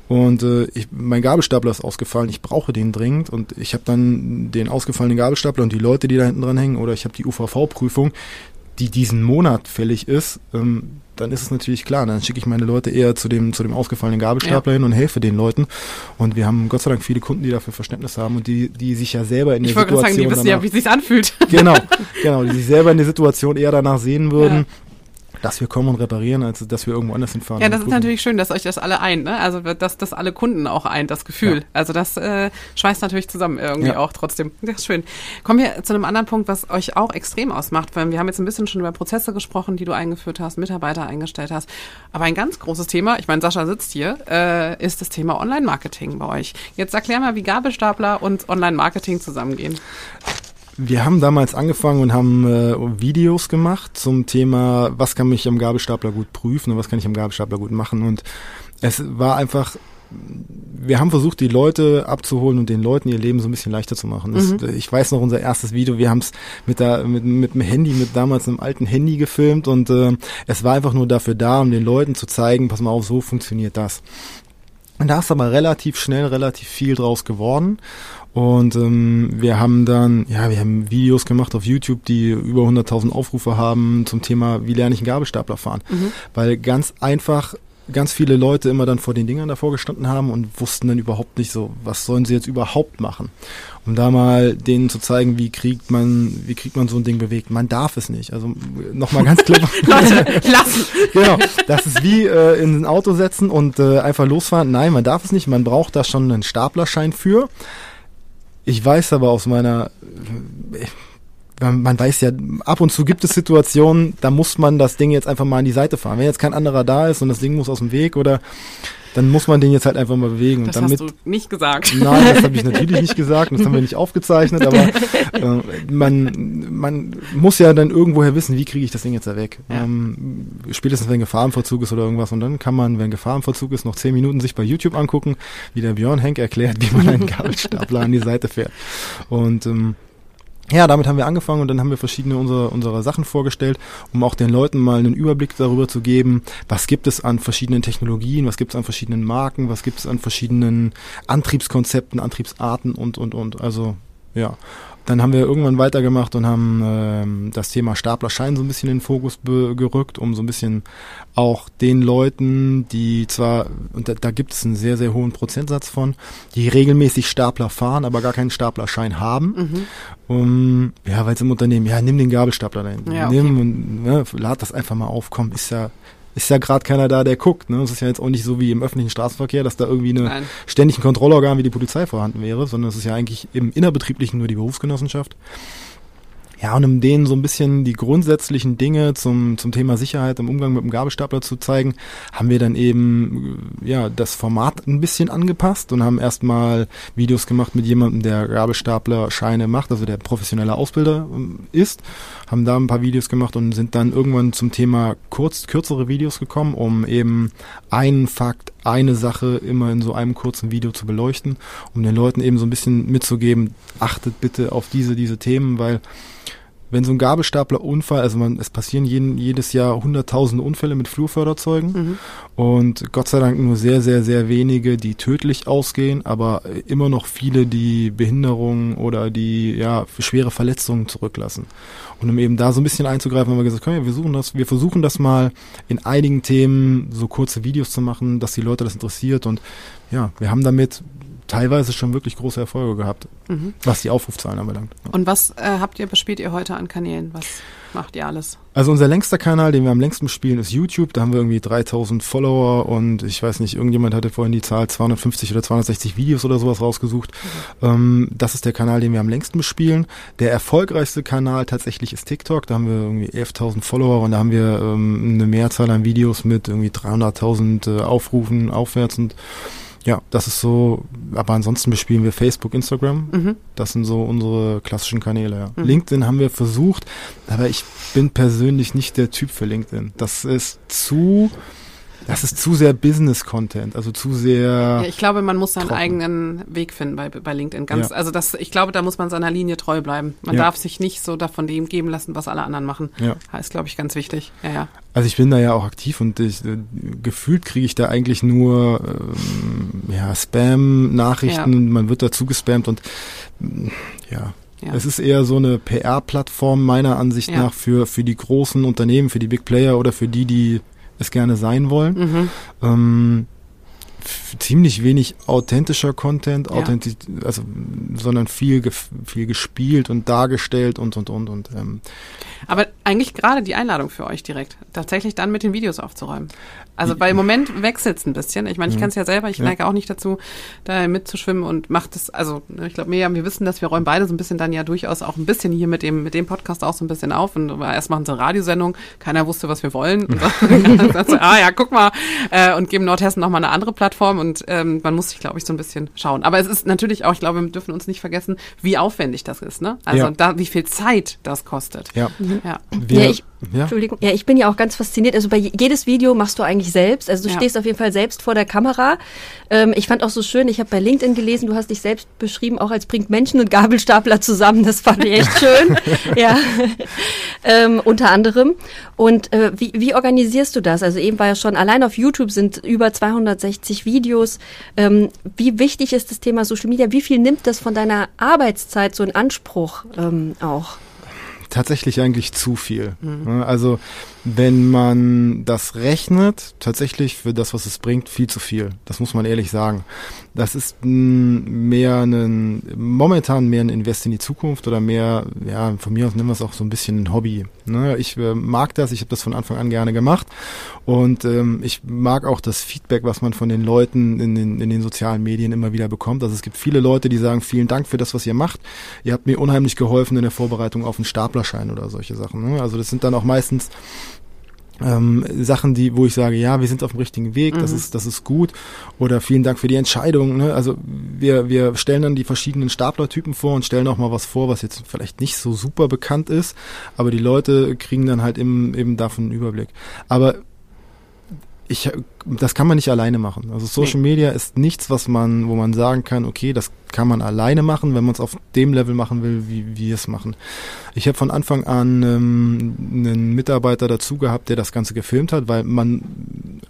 S3: und äh, ich, mein Gabelstapler ist ausgefallen, ich brauche den dringend und ich habe dann den ausgefallenen Gabelstapler und die Leute, die da hinten dran hängen, oder ich habe die UVV-Prüfung, die diesen Monat fällig ist, ähm, dann ist es natürlich klar. Dann schicke ich meine Leute eher zu dem, zu dem ausgefallenen Gabelstapler ja. hin und helfe den Leuten. Und wir haben Gott sei Dank viele Kunden, die dafür Verständnis haben und die, die sich ja selber in der Situation. Ich wollte sagen,
S1: die wissen danach, ja, wie es sich anfühlt.
S3: Genau, genau, die sich selber in der Situation eher danach sehen würden. Ja dass wir kommen und reparieren, als dass wir irgendwo anders hinfahren.
S1: Ja, das ist natürlich schön, dass euch das alle eint, ne? Also dass das alle Kunden auch eint, das Gefühl. Ja. Also das äh, schweißt natürlich zusammen irgendwie ja. auch trotzdem. Das ist schön. Kommen wir zu einem anderen Punkt, was euch auch extrem ausmacht, weil wir haben jetzt ein bisschen schon über Prozesse gesprochen, die du eingeführt hast, Mitarbeiter eingestellt hast. Aber ein ganz großes Thema, ich meine, Sascha sitzt hier, äh, ist das Thema Online-Marketing bei euch. Jetzt erklär mal, wie Gabelstapler und Online-Marketing zusammengehen.
S3: Wir haben damals angefangen und haben äh, Videos gemacht zum Thema, was kann mich am Gabelstapler gut prüfen und was kann ich am Gabelstapler gut machen. Und es war einfach, wir haben versucht, die Leute abzuholen und den Leuten ihr Leben so ein bisschen leichter zu machen. Das, mhm. Ich weiß noch unser erstes Video, wir haben es mit, der, mit, mit dem Handy, mit damals einem alten Handy gefilmt und äh, es war einfach nur dafür da, um den Leuten zu zeigen, pass mal auf, so funktioniert das. Und da ist aber relativ schnell relativ viel draus geworden. Und ähm, wir haben dann, ja, wir haben Videos gemacht auf YouTube, die über 100.000 Aufrufe haben zum Thema, wie lerne ich einen Gabelstapler fahren. Mhm. Weil ganz einfach ganz viele Leute immer dann vor den Dingern davor gestanden haben und wussten dann überhaupt nicht so, was sollen sie jetzt überhaupt machen. Um da mal denen zu zeigen, wie kriegt man, wie kriegt man so ein Ding bewegt. Man darf es nicht. Also nochmal ganz klar.
S1: Leute, lassen.
S3: genau. Das ist wie äh, in ein Auto setzen und äh, einfach losfahren. Nein, man darf es nicht. Man braucht da schon einen Staplerschein für. Ich weiß aber aus meiner, man weiß ja, ab und zu gibt es Situationen, da muss man das Ding jetzt einfach mal an die Seite fahren. Wenn jetzt kein anderer da ist und das Ding muss aus dem Weg oder dann muss man den jetzt halt einfach mal bewegen.
S1: Das
S3: damit,
S1: hast du nicht gesagt.
S3: Nein, das habe ich natürlich nicht gesagt und das haben wir nicht aufgezeichnet, aber äh, man, man muss ja dann irgendwoher wissen, wie kriege ich das Ding jetzt da weg.
S1: Ja.
S3: Ähm, spätestens wenn Gefahrenverzug ist oder irgendwas und dann kann man, wenn Gefahrenverzug ist, noch zehn Minuten sich bei YouTube angucken, wie der Björn Henk erklärt, wie man einen Gabelstapler an die Seite fährt. Und ähm, ja, damit haben wir angefangen und dann haben wir verschiedene unserer, unserer Sachen vorgestellt, um auch den Leuten mal einen Überblick darüber zu geben, was gibt es an verschiedenen Technologien, was gibt es an verschiedenen Marken, was gibt es an verschiedenen Antriebskonzepten, Antriebsarten und, und, und. Also, ja. Dann haben wir irgendwann weitergemacht und haben ähm, das Thema Staplerschein so ein bisschen in den Fokus gerückt, um so ein bisschen auch den Leuten, die zwar, und da, da gibt es einen sehr, sehr hohen Prozentsatz von, die regelmäßig Stapler fahren, aber gar keinen Staplerschein haben.
S1: Mhm.
S3: Um, ja, weil es im Unternehmen, ja, nimm den Gabelstapler dahin.
S1: Ja, okay.
S3: Nimm und ne, lad das einfach mal auf, komm, ist ja, ist ja gerade keiner da, der guckt. Ne? Es ist ja jetzt auch nicht so wie im öffentlichen Straßenverkehr, dass da irgendwie eine
S1: Nein.
S3: ständig ein Kontrollorgan wie die Polizei vorhanden wäre, sondern es ist ja eigentlich im innerbetrieblichen nur die Berufsgenossenschaft. Ja, und um denen so ein bisschen die grundsätzlichen Dinge zum, zum Thema Sicherheit im Umgang mit dem Gabelstapler zu zeigen, haben wir dann eben ja das Format ein bisschen angepasst und haben erstmal Videos gemacht mit jemandem, der Gabelstapler-Scheine macht, also der professioneller Ausbilder ähm, ist, haben da ein paar Videos gemacht und sind dann irgendwann zum Thema kurz, kürzere Videos gekommen, um eben einen Fakt, eine Sache immer in so einem kurzen Video zu beleuchten, um den Leuten eben so ein bisschen mitzugeben, achtet bitte auf diese, diese Themen, weil wenn so ein Gabelstapler-Unfall, also man, es passieren jeden, jedes Jahr hunderttausende Unfälle mit Flurförderzeugen
S1: Mhm.
S3: und Gott sei Dank nur sehr, sehr, sehr wenige, die tödlich ausgehen, aber immer noch viele, die Behinderungen oder die ja schwere Verletzungen zurücklassen. Und um eben da so ein bisschen einzugreifen, haben wir gesagt, komm, wir versuchen das, wir versuchen das mal in einigen Themen so kurze Videos zu machen, dass die Leute das interessiert und ja, wir haben damit teilweise schon wirklich große Erfolge gehabt,
S1: Mhm.
S3: was die Aufrufzahlen anbelangt.
S1: Und was äh, habt ihr, bespielt ihr heute an Kanälen? Was macht ihr alles?
S3: Also unser längster Kanal, den wir am längsten spielen, ist YouTube. Da haben wir irgendwie 3000 Follower und ich weiß nicht, irgendjemand hatte vorhin die Zahl 250 oder 260 Videos oder sowas rausgesucht. Ähm, das ist der Kanal, den wir am längsten bespielen. Der erfolgreichste Kanal tatsächlich ist TikTok. Da haben wir irgendwie 11.000 Follower und da haben wir ähm, eine Mehrzahl an Videos mit irgendwie 300.000 äh, Aufrufen aufwärts und ja, das ist so, aber ansonsten bespielen wir Facebook, Instagram.
S1: Mhm.
S3: Das sind so unsere klassischen Kanäle, ja.
S1: Mhm.
S3: LinkedIn haben wir versucht, aber ich bin persönlich nicht der Typ für LinkedIn. Das ist zu, das ist zu sehr Business-Content, also zu sehr,
S1: Ja, ich glaube, man muss seinen
S3: trocken.
S1: eigenen Weg finden bei, bei LinkedIn. Ganz,
S3: Ja.
S1: also das, ich glaube, da muss man seiner Linie treu bleiben. Man
S3: Ja.
S1: darf sich nicht so davon dem geben lassen, was alle anderen machen.
S3: ja.
S1: Heißt, glaube ich, ganz wichtig. Ja, ja.
S3: Also ich bin da ja auch aktiv und ich, äh, gefühlt kriege ich da eigentlich nur ähm, ja, Spam-Nachrichten und man wird dazu gespammt und mm, ja.
S1: ja.
S3: Es ist eher so eine PR-Plattform meiner Ansicht
S1: Ja.
S3: nach für, für die großen Unternehmen, für die Big Player oder für die, die es gerne sein wollen.
S1: mhm.
S3: Ähm, ziemlich wenig authentischer Content,
S1: Ja.
S3: authentisch, also, sondern viel, gef- viel gespielt und dargestellt und, und, und, und, ähm,
S1: Aber eigentlich gerade die Einladung für euch direkt, tatsächlich dann mit den Videos aufzuräumen. Also weil im Moment wechselt es ein bisschen. Ich meine, ich
S3: Mhm.
S1: kann es ja selber, ich
S3: Ja.
S1: neige auch nicht dazu, da mitzuschwimmen und macht es, also ne, ich glaube, Miriam, wir wissen das, wir räumen beide so ein bisschen dann ja durchaus auch ein bisschen hier mit dem, mit dem Podcast auch so ein bisschen auf. Und erst machen sie eine Radiosendung, keiner wusste, was wir wollen. Und dann, dann so, ah ja, guck mal, äh, und geben Nordhessen nochmal eine andere Plattform und ähm, man muss sich, glaube ich, so ein bisschen schauen. Aber es ist natürlich auch, ich glaube, wir dürfen uns nicht vergessen, wie aufwendig das ist, ne? Also
S3: Ja.
S1: da, wie viel Zeit das kostet.
S3: ja.
S1: Ja.
S3: Wir,
S2: Ja, ich-
S3: ja?
S2: Entschuldigung. Ja, ich bin ja auch ganz fasziniert. Also bei je- jedes Video machst du eigentlich selbst. Also du
S1: Ja.
S2: stehst auf jeden Fall selbst vor der Kamera. Ähm, ich fand auch so schön, ich habe bei LinkedIn gelesen, du hast dich selbst beschrieben, auch als bringt Menschen und Gabelstapler zusammen. Das fand ich echt schön. ja. ähm, unter anderem. Und äh, wie, wie organisierst du das? Also eben war ja schon, allein auf YouTube sind über 260 Videos. Ähm, wie wichtig ist das Thema Social Media? Wie viel nimmt das von deiner Arbeitszeit so in Anspruch ähm, auch?
S3: Tatsächlich eigentlich zu viel.
S1: Mhm.
S3: Ja, Also wenn man das rechnet, tatsächlich für das, was es bringt, viel zu viel. Das muss man ehrlich sagen. Das ist mehr ein, momentan mehr ein Invest in die Zukunft oder mehr, ja, von mir aus nennen wir es auch so ein bisschen ein Hobby. Ne? Ich äh, mag das, ich habe das von Anfang an gerne gemacht und ähm, ich mag auch das Feedback, was man von den Leuten in den, in den sozialen Medien immer wieder bekommt. Also es gibt viele Leute, die sagen, vielen Dank für das, was ihr macht. Ihr habt mir unheimlich geholfen in der Vorbereitung auf einen Staplerschein oder solche Sachen. Ne? Also das sind dann auch meistens ähm, Sachen, die, wo ich sage, ja, wir sind auf dem richtigen Weg, mhm. das ist, das ist gut. Oder vielen Dank für die Entscheidung. Ne? Also wir, wir stellen dann die verschiedenen Staplertypen vor und stellen auch mal was vor, was jetzt vielleicht nicht so super bekannt ist, aber die Leute kriegen dann halt eben, eben davon einen Überblick. Aber ich, das kann man nicht alleine machen. Also Social nee. Media ist nichts, was man, wo man sagen kann, okay, das kann man alleine machen, wenn man es auf dem Level machen will, wie wir es machen. Ich habe von Anfang an ähm, einen Mitarbeiter dazu gehabt, der das Ganze gefilmt hat, weil man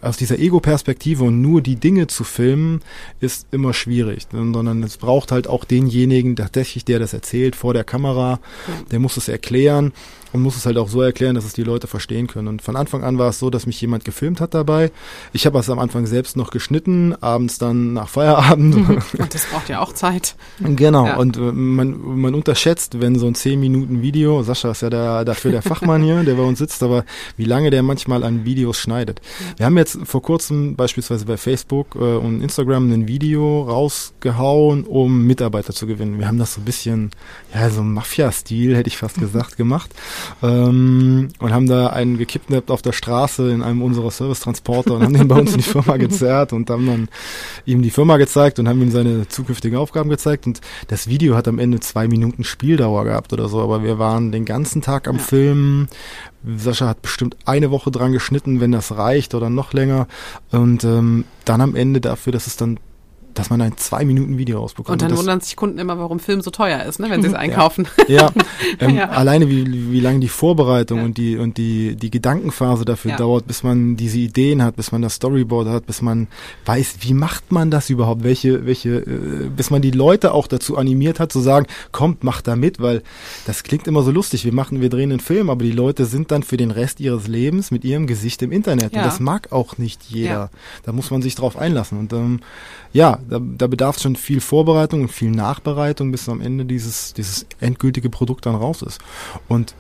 S3: aus dieser Ego-Perspektive und nur die Dinge zu filmen, ist immer schwierig, sondern es braucht halt auch denjenigen tatsächlich, der das erzählt vor der Kamera, ja. der muss es erklären und muss es halt auch so erklären, dass es die Leute verstehen können. Und von Anfang an war es so, dass mich jemand gefilmt hat dabei. Ich habe es am Anfang selbst noch geschnitten, abends dann nach Feierabend.
S1: Mhm. Und das braucht ja auch Zeit.
S3: Genau. Ja. Und äh, man, man unterschätzt, wenn so ein 10 Minuten Video, Sascha ist ja der, dafür der Fachmann hier, der bei uns sitzt, aber wie lange der manchmal an Videos schneidet. Wir haben jetzt vor kurzem beispielsweise bei Facebook äh, und Instagram ein Video rausgehauen, um Mitarbeiter zu gewinnen. Wir haben das so ein bisschen, ja, so Mafia-Stil, hätte ich fast gesagt, gemacht ähm, und haben da einen gekidnappt auf der Straße in einem unserer Service-Transporter und haben den bei uns in die Firma gezerrt und haben dann ihm die Firma gezeigt und haben ihm seine zukünftigen Aufgaben gezeigt und das Video hat am Ende zwei Minuten Spieldauer gehabt oder so, aber wir waren den ganzen Tag am ja. Filmen, Sascha hat bestimmt eine Woche dran geschnitten, wenn das reicht oder noch länger. Und ähm, dann am Ende dafür, dass es dann dass man ein zwei Minuten Video rausbekommt.
S1: Und dann wundern sich Kunden immer, warum Film so teuer ist, ne, wenn sie es einkaufen.
S3: Ja, ja, ähm, ja. alleine wie, wie lange die Vorbereitung ja. und die und die die Gedankenphase dafür dauert, bis man diese Ideen hat, bis man das Storyboard hat, bis man weiß, wie macht man das überhaupt, welche welche, äh, bis man die Leute auch dazu animiert hat zu sagen, kommt, macht da mit, weil das klingt immer so lustig. Wir machen, wir drehen einen Film, aber die Leute sind dann für den Rest ihres Lebens mit ihrem Gesicht im Internet und das mag auch nicht jeder. Da muss man sich drauf einlassen und ähm, ja, da, da bedarf es schon viel Vorbereitung und viel Nachbereitung, bis am Ende dieses, dieses endgültige Produkt dann raus ist. Und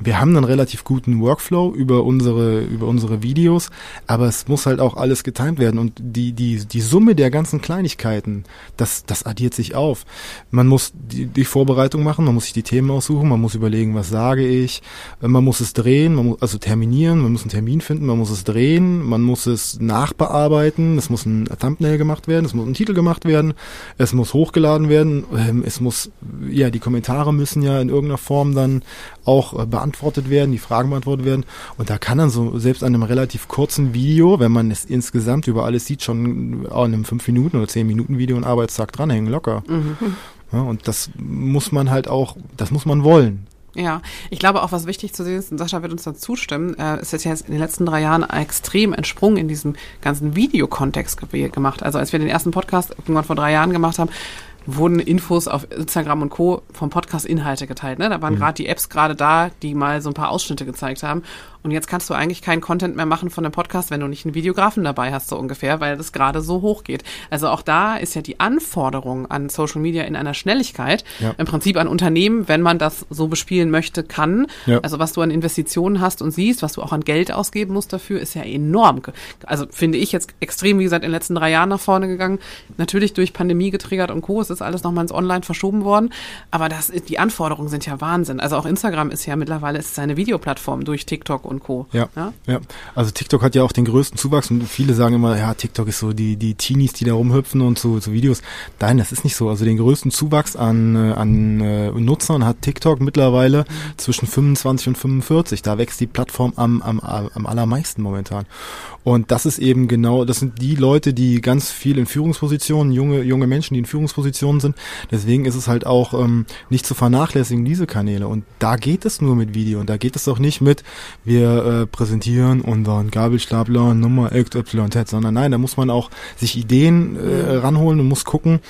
S3: wir haben einen relativ guten Workflow über unsere, über unsere Videos, aber es muss halt auch alles getimt werden und die, die, die Summe der ganzen Kleinigkeiten, das, das addiert sich auf. Man muss die, die Vorbereitung machen, man muss sich die Themen aussuchen, man muss überlegen, was sage ich, man muss es drehen, man muss, also terminieren, man muss einen Termin finden, man muss es drehen, man muss es nachbearbeiten, es muss ein Thumbnail gemacht werden, es muss ein Titel gemacht werden, es muss hochgeladen werden, ähm, es muss, ja, die Kommentare müssen ja in irgendeiner Form dann auch beantwortet beantwortet werden, die Fragen beantwortet werden. Und da kann dann so selbst an einem relativ kurzen Video, wenn man es insgesamt über alles sieht, schon an einem 5 Minuten oder 10 Minuten Video einen Arbeitstag dranhängen, locker. Mhm. Ja, und das muss man halt auch, das muss man wollen.
S1: Ja, ich glaube auch, was wichtig zu sehen ist, und Sascha wird uns da zustimmen, äh, ist jetzt in den letzten drei Jahren extrem entsprungen in diesem ganzen Videokontext gemacht. Also als wir den ersten Podcast irgendwann vor drei Jahren gemacht haben, wurden Infos auf Instagram und Co. vom Podcast Inhalte geteilt. Ne? Da waren mhm. gerade die Apps gerade da, die mal so ein paar Ausschnitte gezeigt haben. Und jetzt kannst du eigentlich keinen Content mehr machen von dem Podcast, wenn du nicht einen Videografen dabei hast, so ungefähr, weil das gerade so hoch geht. Also auch da ist ja die Anforderung an Social Media in einer Schnelligkeit ja. im Prinzip an Unternehmen, wenn man das so bespielen möchte, kann. Ja. Also was du an Investitionen hast und siehst, was du auch an Geld ausgeben musst dafür, ist ja enorm. Also finde ich jetzt extrem, wie gesagt, in den letzten drei Jahren nach vorne gegangen. Natürlich durch Pandemie getriggert und Co. Es ist alles nochmal ins Online verschoben worden. Aber das, die Anforderungen sind ja Wahnsinn. Also auch Instagram ist ja mittlerweile ist eine Videoplattform durch TikTok und und Co.
S3: Ja, ja, ja. Also TikTok hat ja auch den größten Zuwachs und viele sagen immer, ja, TikTok ist so die, die Teenies, die da rumhüpfen und so, so Videos. Nein, das ist nicht so. Also den größten Zuwachs an, äh, an äh, Nutzern hat TikTok mittlerweile mhm. zwischen 25 und 45. Da wächst die Plattform am, am, am allermeisten momentan. Und das ist eben genau, das sind die Leute, die ganz viel in Führungspositionen, junge, junge Menschen, die in Führungspositionen sind. Deswegen ist es halt auch ähm, nicht zu vernachlässigen, diese Kanäle. Und da geht es nur mit Video. Und da geht es auch nicht mit, wir äh, präsentieren unseren Gabelstapler Nummer XYZ, sondern nein, da muss man auch sich Ideen äh, ranholen und muss gucken,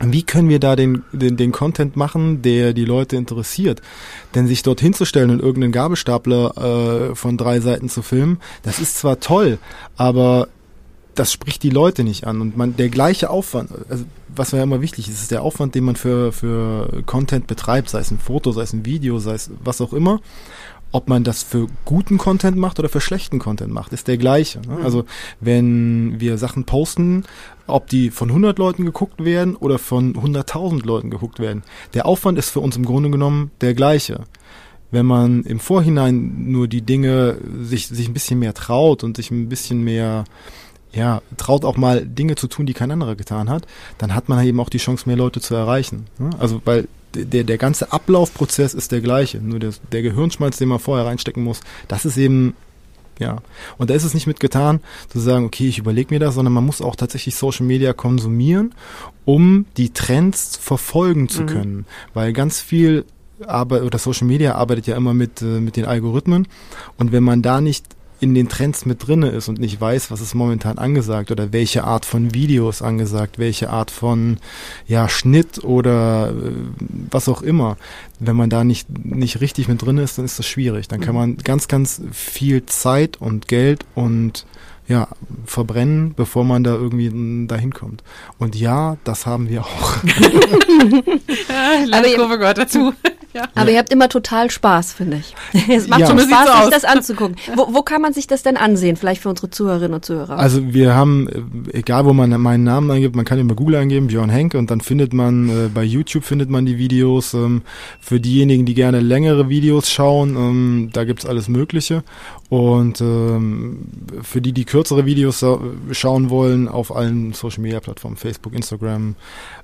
S3: wie können wir da den, den, den Content machen, der die Leute interessiert? Denn sich dort hinzustellen und irgendeinen Gabelstapler äh, von drei Seiten zu filmen, das ist zwar toll, aber das spricht die Leute nicht an. Und man, der gleiche Aufwand, also was ja immer wichtig ist, ist der Aufwand, den man für, für Content betreibt, sei es ein Foto, sei es ein Video, sei es was auch immer ob man das für guten Content macht oder für schlechten Content macht, ist der gleiche. Ne? Mhm. Also wenn wir Sachen posten, ob die von 100 Leuten geguckt werden oder von 100.000 Leuten geguckt werden, der Aufwand ist für uns im Grunde genommen der gleiche. Wenn man im Vorhinein nur die Dinge sich, sich ein bisschen mehr traut und sich ein bisschen mehr ja, traut auch mal Dinge zu tun, die kein anderer getan hat, dann hat man eben auch die Chance, mehr Leute zu erreichen. Ne? Also, weil der, der ganze Ablaufprozess ist der gleiche. Nur der, der Gehirnschmalz, den man vorher reinstecken muss, das ist eben, ja. Und da ist es nicht mit getan, zu sagen, okay, ich überlege mir das, sondern man muss auch tatsächlich Social Media konsumieren, um die Trends verfolgen zu mhm. können. Weil ganz viel Arbeit oder Social Media arbeitet ja immer mit, äh, mit den Algorithmen. Und wenn man da nicht in den Trends mit drinne ist und nicht weiß, was ist momentan angesagt oder welche Art von Videos angesagt, welche Art von ja Schnitt oder äh, was auch immer. Wenn man da nicht nicht richtig mit drin ist, dann ist das schwierig. Dann kann mhm. man ganz ganz viel Zeit und Geld und ja, verbrennen, bevor man da irgendwie dahin kommt. Und ja, das haben wir auch.
S2: Aber Kurve gehört dazu. Ja. Aber ihr habt immer total Spaß, finde ich. Es macht ja. schon Spaß, sich das anzugucken. Wo, wo kann man sich das denn ansehen? Vielleicht für unsere Zuhörerinnen und Zuhörer.
S3: Also wir haben, äh, egal wo man meinen Namen eingibt, man kann über Google eingeben, Björn Henke, und dann findet man, äh, bei YouTube findet man die Videos. Ähm, für diejenigen, die gerne längere Videos schauen, ähm, da gibt's alles Mögliche. Und ähm, für die, die kürzere Videos schauen wollen, auf allen Social Media Plattformen, Facebook, Instagram.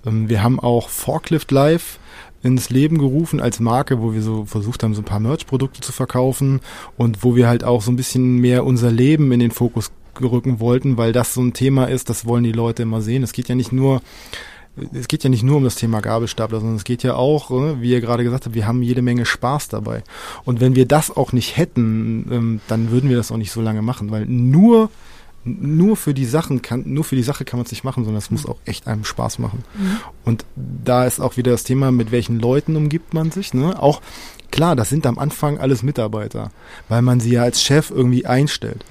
S3: Ähm, wir haben auch Forklift Live ins Leben gerufen als Marke, wo wir so versucht haben, so ein paar Merch-Produkte zu verkaufen und wo wir halt auch so ein bisschen mehr unser Leben in den Fokus rücken wollten, weil das so ein Thema ist, das wollen die Leute immer sehen. Es geht ja nicht nur es geht ja nicht nur um das Thema Gabelstapler, sondern es geht ja auch, äh, wie ihr gerade gesagt habt, wir haben jede Menge Spaß dabei. Und wenn wir das auch nicht hätten, ähm, dann würden wir das auch nicht so lange machen, weil nur nur für die Sachen kann, nur für die Sache kann man es nicht machen, sondern es muss auch echt einem Spaß machen. Mhm. Und da ist auch wieder das Thema, mit welchen Leuten umgibt man sich, ne? Auch, klar, das sind am Anfang alles Mitarbeiter, weil man sie ja als Chef irgendwie einstellt.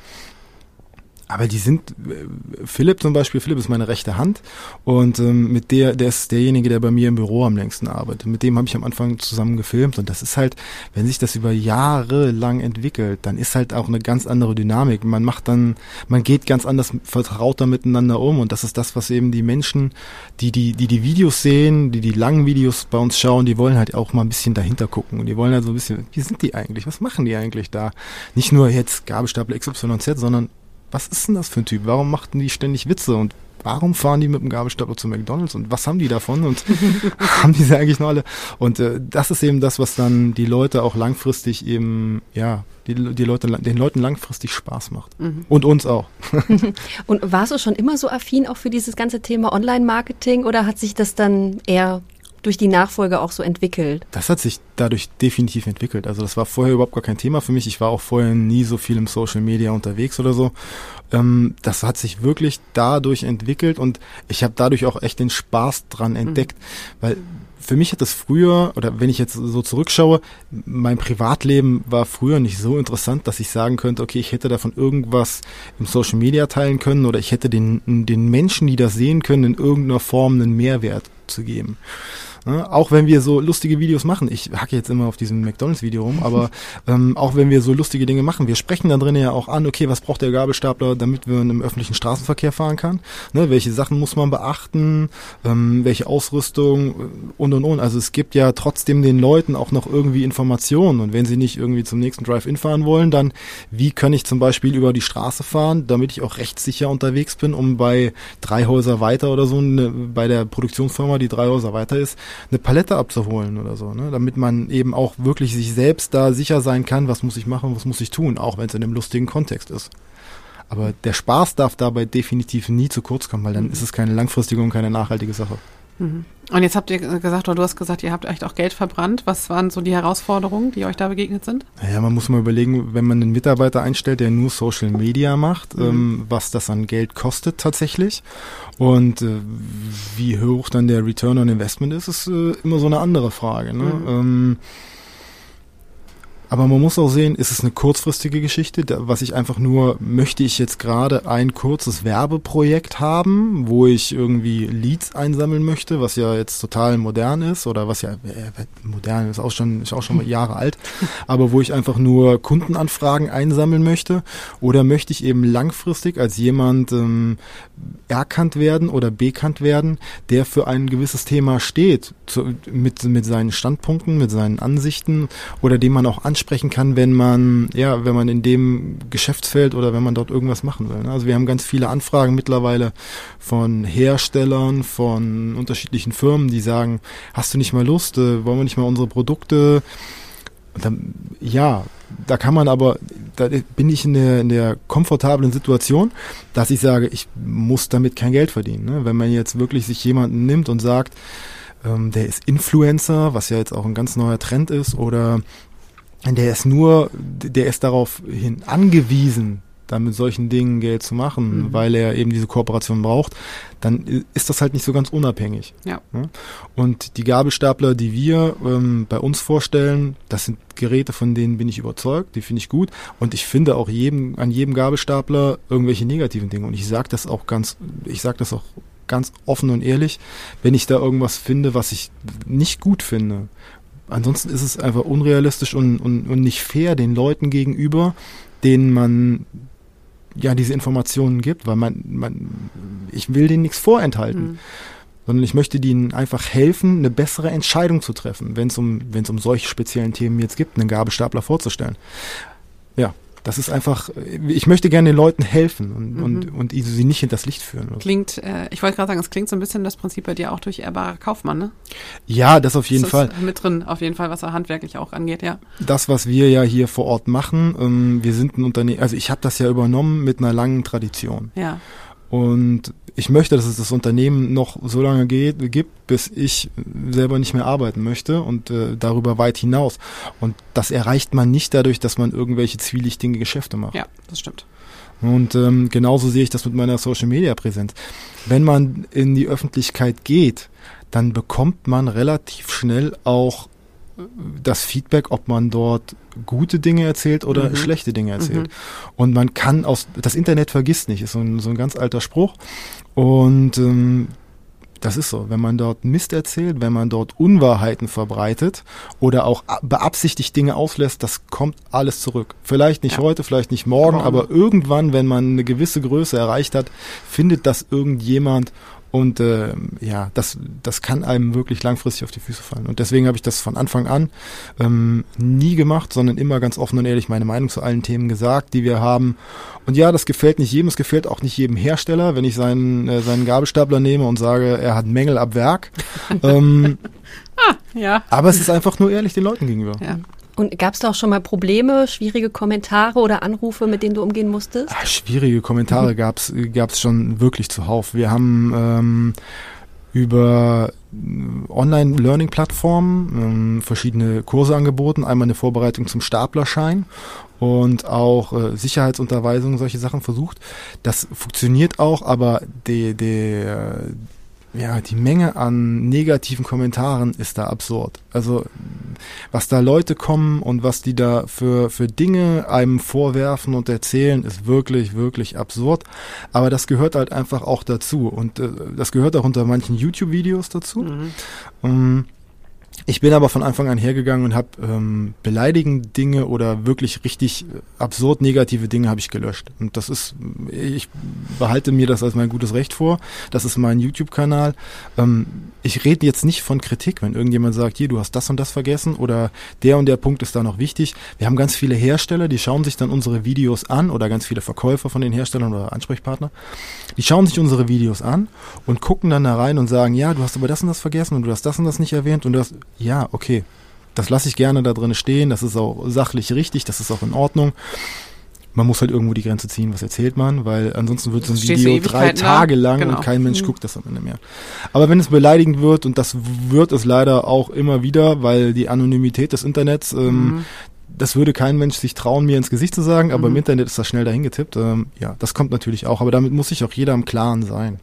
S3: Aber die sind, äh, Philipp zum Beispiel, Philipp ist meine rechte Hand und ähm, mit der, der ist derjenige, der bei mir im Büro am längsten arbeitet. Mit dem habe ich am Anfang zusammen gefilmt und das ist halt, wenn sich das über Jahre lang entwickelt, dann ist halt auch eine ganz andere Dynamik. Man macht dann, man geht ganz anders vertrauter miteinander um und das ist das, was eben die Menschen, die die, die, die Videos sehen, die die langen Videos bei uns schauen, die wollen halt auch mal ein bisschen dahinter gucken und die wollen halt so ein bisschen, wie sind die eigentlich, was machen die eigentlich da? Nicht nur jetzt Gabelstapel XYZ, sondern was ist denn das für ein Typ? Warum machten die ständig Witze und warum fahren die mit dem Gabelstapler zu McDonalds und was haben die davon und haben diese eigentlich noch alle? Und äh, das ist eben das, was dann die Leute auch langfristig eben, ja, die, die Leute, den Leuten langfristig Spaß macht. Mhm. Und uns auch.
S2: und warst du schon immer so affin auch für dieses ganze Thema Online-Marketing oder hat sich das dann eher durch die Nachfolge auch so entwickelt?
S3: Das hat sich dadurch definitiv entwickelt. Also das war vorher überhaupt gar kein Thema für mich. Ich war auch vorher nie so viel im Social Media unterwegs oder so. Ähm, das hat sich wirklich dadurch entwickelt und ich habe dadurch auch echt den Spaß dran mhm. entdeckt, mhm. weil für mich hat das früher, oder wenn ich jetzt so zurückschaue, mein Privatleben war früher nicht so interessant, dass ich sagen könnte, okay, ich hätte davon irgendwas im Social Media teilen können oder ich hätte den, den Menschen, die das sehen können, in irgendeiner Form einen Mehrwert zu geben. Ne? Auch wenn wir so lustige Videos machen, ich hacke jetzt immer auf diesem McDonalds-Video rum, aber ähm, auch wenn wir so lustige Dinge machen, wir sprechen da drin ja auch an, okay, was braucht der Gabelstapler, damit wir im öffentlichen Straßenverkehr fahren kann? Ne? Welche Sachen muss man beachten? Ähm, welche Ausrüstung und und und. Also es gibt ja trotzdem den Leuten auch noch irgendwie Informationen und wenn sie nicht irgendwie zum nächsten Drive-In fahren wollen, dann wie kann ich zum Beispiel über die Straße fahren, damit ich auch rechtssicher unterwegs bin, um bei drei Häuser weiter oder so, ne, bei der Produktionsfirma, die drei Häuser weiter ist, eine Palette abzuholen oder so, ne? damit man eben auch wirklich sich selbst da sicher sein kann, was muss ich machen, was muss ich tun, auch wenn es in einem lustigen Kontext ist. Aber der Spaß darf dabei definitiv nie zu kurz kommen, weil dann mhm. ist es keine langfristige und keine nachhaltige Sache.
S1: Mhm. Und jetzt habt ihr gesagt, oder du hast gesagt, ihr habt echt auch Geld verbrannt. Was waren so die Herausforderungen, die euch da begegnet sind?
S3: Naja, man muss mal überlegen, wenn man einen Mitarbeiter einstellt, der nur Social Media macht, mhm. ähm, was das an Geld kostet tatsächlich. Und äh, wie hoch dann der Return on Investment ist, ist äh, immer so eine andere Frage. Ne? Mhm. Ähm, aber man muss auch sehen, ist es eine kurzfristige Geschichte, was ich einfach nur, möchte ich jetzt gerade ein kurzes Werbeprojekt haben, wo ich irgendwie Leads einsammeln möchte, was ja jetzt total modern ist oder was ja, äh, modern ist auch schon, ist auch schon Jahre alt, aber wo ich einfach nur Kundenanfragen einsammeln möchte? Oder möchte ich eben langfristig als jemand ähm, erkannt werden oder bekannt werden, der für ein gewisses Thema steht, zu, mit, mit seinen Standpunkten, mit seinen Ansichten oder dem man auch ansprechen kann, wenn man, ja, wenn man in dem Geschäftsfeld oder wenn man dort irgendwas machen will. Ne? Also wir haben ganz viele Anfragen mittlerweile von Herstellern, von unterschiedlichen Firmen, die sagen, hast du nicht mal Lust, äh, wollen wir nicht mal unsere Produkte dann, ja, da kann man aber, da bin ich in der, in der komfortablen Situation, dass ich sage, ich muss damit kein Geld verdienen. Ne? Wenn man jetzt wirklich sich jemanden nimmt und sagt, ähm, der ist Influencer, was ja jetzt auch ein ganz neuer Trend ist, oder der ist nur, der ist darauf hin angewiesen, dann mit solchen Dingen Geld zu machen, mhm. weil er eben diese Kooperation braucht, dann ist das halt nicht so ganz unabhängig.
S1: Ja.
S3: Und die Gabelstapler, die wir ähm, bei uns vorstellen, das sind Geräte, von denen bin ich überzeugt, die finde ich gut und ich finde auch jedem an jedem Gabelstapler irgendwelche negativen Dinge und ich sage das auch ganz, ich sage das auch ganz offen und ehrlich, wenn ich da irgendwas finde, was ich nicht gut finde. Ansonsten ist es einfach unrealistisch und, und, und nicht fair den Leuten gegenüber, denen man ja diese Informationen gibt, weil man, man ich will denen nichts vorenthalten. Mhm. Sondern ich möchte denen einfach helfen, eine bessere Entscheidung zu treffen, wenn es um, wenn es um solche speziellen Themen jetzt gibt, einen Gabelstapler vorzustellen. Ja, das ist einfach, ich möchte gerne den Leuten helfen und, mhm. und, und sie nicht hinters Licht führen.
S1: Klingt, äh, ich wollte gerade sagen, es klingt so ein bisschen das Prinzip bei dir auch durch ehrbarer Kaufmann, ne?
S3: Ja, das auf jeden das Fall.
S1: Mit drin, auf jeden Fall, was er handwerklich auch angeht, ja.
S3: Das, was wir ja hier vor Ort machen, ähm, wir sind ein Unternehmen, also ich habe das ja übernommen mit einer langen Tradition.
S1: Ja.
S3: Und ich möchte, dass es das Unternehmen noch so lange geht, gibt, bis ich selber nicht mehr arbeiten möchte und äh, darüber weit hinaus. Und das erreicht man nicht dadurch, dass man irgendwelche zwielichtigen Geschäfte macht.
S1: Ja, das stimmt.
S3: Und ähm, genauso sehe ich das mit meiner Social Media Präsenz. Wenn man in die Öffentlichkeit geht, dann bekommt man relativ schnell auch das Feedback, ob man dort gute Dinge erzählt oder mhm. schlechte Dinge erzählt. Mhm. Und man kann aus, das Internet vergisst nicht, ist so ein, so ein ganz alter Spruch. Und ähm, das ist so, wenn man dort Mist erzählt, wenn man dort Unwahrheiten verbreitet oder auch beabsichtigt Dinge auslässt, das kommt alles zurück. Vielleicht nicht ja. heute, vielleicht nicht morgen, aber irgendwann, wenn man eine gewisse Größe erreicht hat, findet das irgendjemand und äh, ja, das, das kann einem wirklich langfristig auf die Füße fallen. Und deswegen habe ich das von Anfang an ähm, nie gemacht, sondern immer ganz offen und ehrlich meine Meinung zu allen Themen gesagt, die wir haben. Und ja, das gefällt nicht jedem, es gefällt auch nicht jedem Hersteller, wenn ich seinen, äh, seinen Gabelstapler nehme und sage, er hat Mängel ab Werk. ähm,
S1: ah, ja.
S3: Aber es ist einfach nur ehrlich den Leuten gegenüber.
S2: Ja. Und gab es da auch schon mal Probleme, schwierige Kommentare oder Anrufe, mit denen du umgehen musstest?
S3: Ach, schwierige Kommentare mhm. gab es schon wirklich zuhauf. Wir haben ähm, über Online-Learning-Plattformen ähm, verschiedene Kurse angeboten. Einmal eine Vorbereitung zum Staplerschein und auch äh, Sicherheitsunterweisung, solche Sachen versucht. Das funktioniert auch, aber die, die, ja, die Menge an negativen Kommentaren ist da absurd. Also was da Leute kommen und was die da für, für Dinge einem vorwerfen und erzählen, ist wirklich, wirklich absurd. Aber das gehört halt einfach auch dazu. Und äh, das gehört auch unter manchen YouTube-Videos dazu. Mhm. Um, ähm, ich bin aber von Anfang an hergegangen und habe ähm, beleidigende Dinge oder wirklich richtig äh, absurd negative Dinge habe ich gelöscht. Und das ist, ich behalte mir das als mein gutes Recht vor. Das ist mein YouTube-Kanal. Ähm, ich rede jetzt nicht von Kritik, wenn irgendjemand sagt, hier, du hast das und das vergessen oder der und der Punkt ist da noch wichtig. Wir haben ganz viele Hersteller, die schauen sich dann unsere Videos an oder ganz viele Verkäufer von den Herstellern oder Ansprechpartner. Die schauen sich unsere Videos an und gucken dann da rein und sagen, ja, du hast aber das und das vergessen und du hast das und das nicht erwähnt und du hast ja, okay, das lasse ich gerne da drin stehen, das ist auch sachlich richtig, das ist auch in Ordnung. man muss halt irgendwo die Grenze ziehen, was erzählt man, weil ansonsten wird so ein Video drei Tage lang genau. und kein Mensch mhm. guckt das am Ende mehr. Aber wenn es beleidigend wird, und das wird es leider auch immer wieder, weil die Anonymität des Internets, ähm, mhm. das würde kein Mensch sich trauen, mir ins Gesicht zu sagen, aber mhm. im Internet ist das schnell dahin getippt. Ähm, ja, das kommt natürlich auch, aber damit muss sich auch jeder im Klaren sein.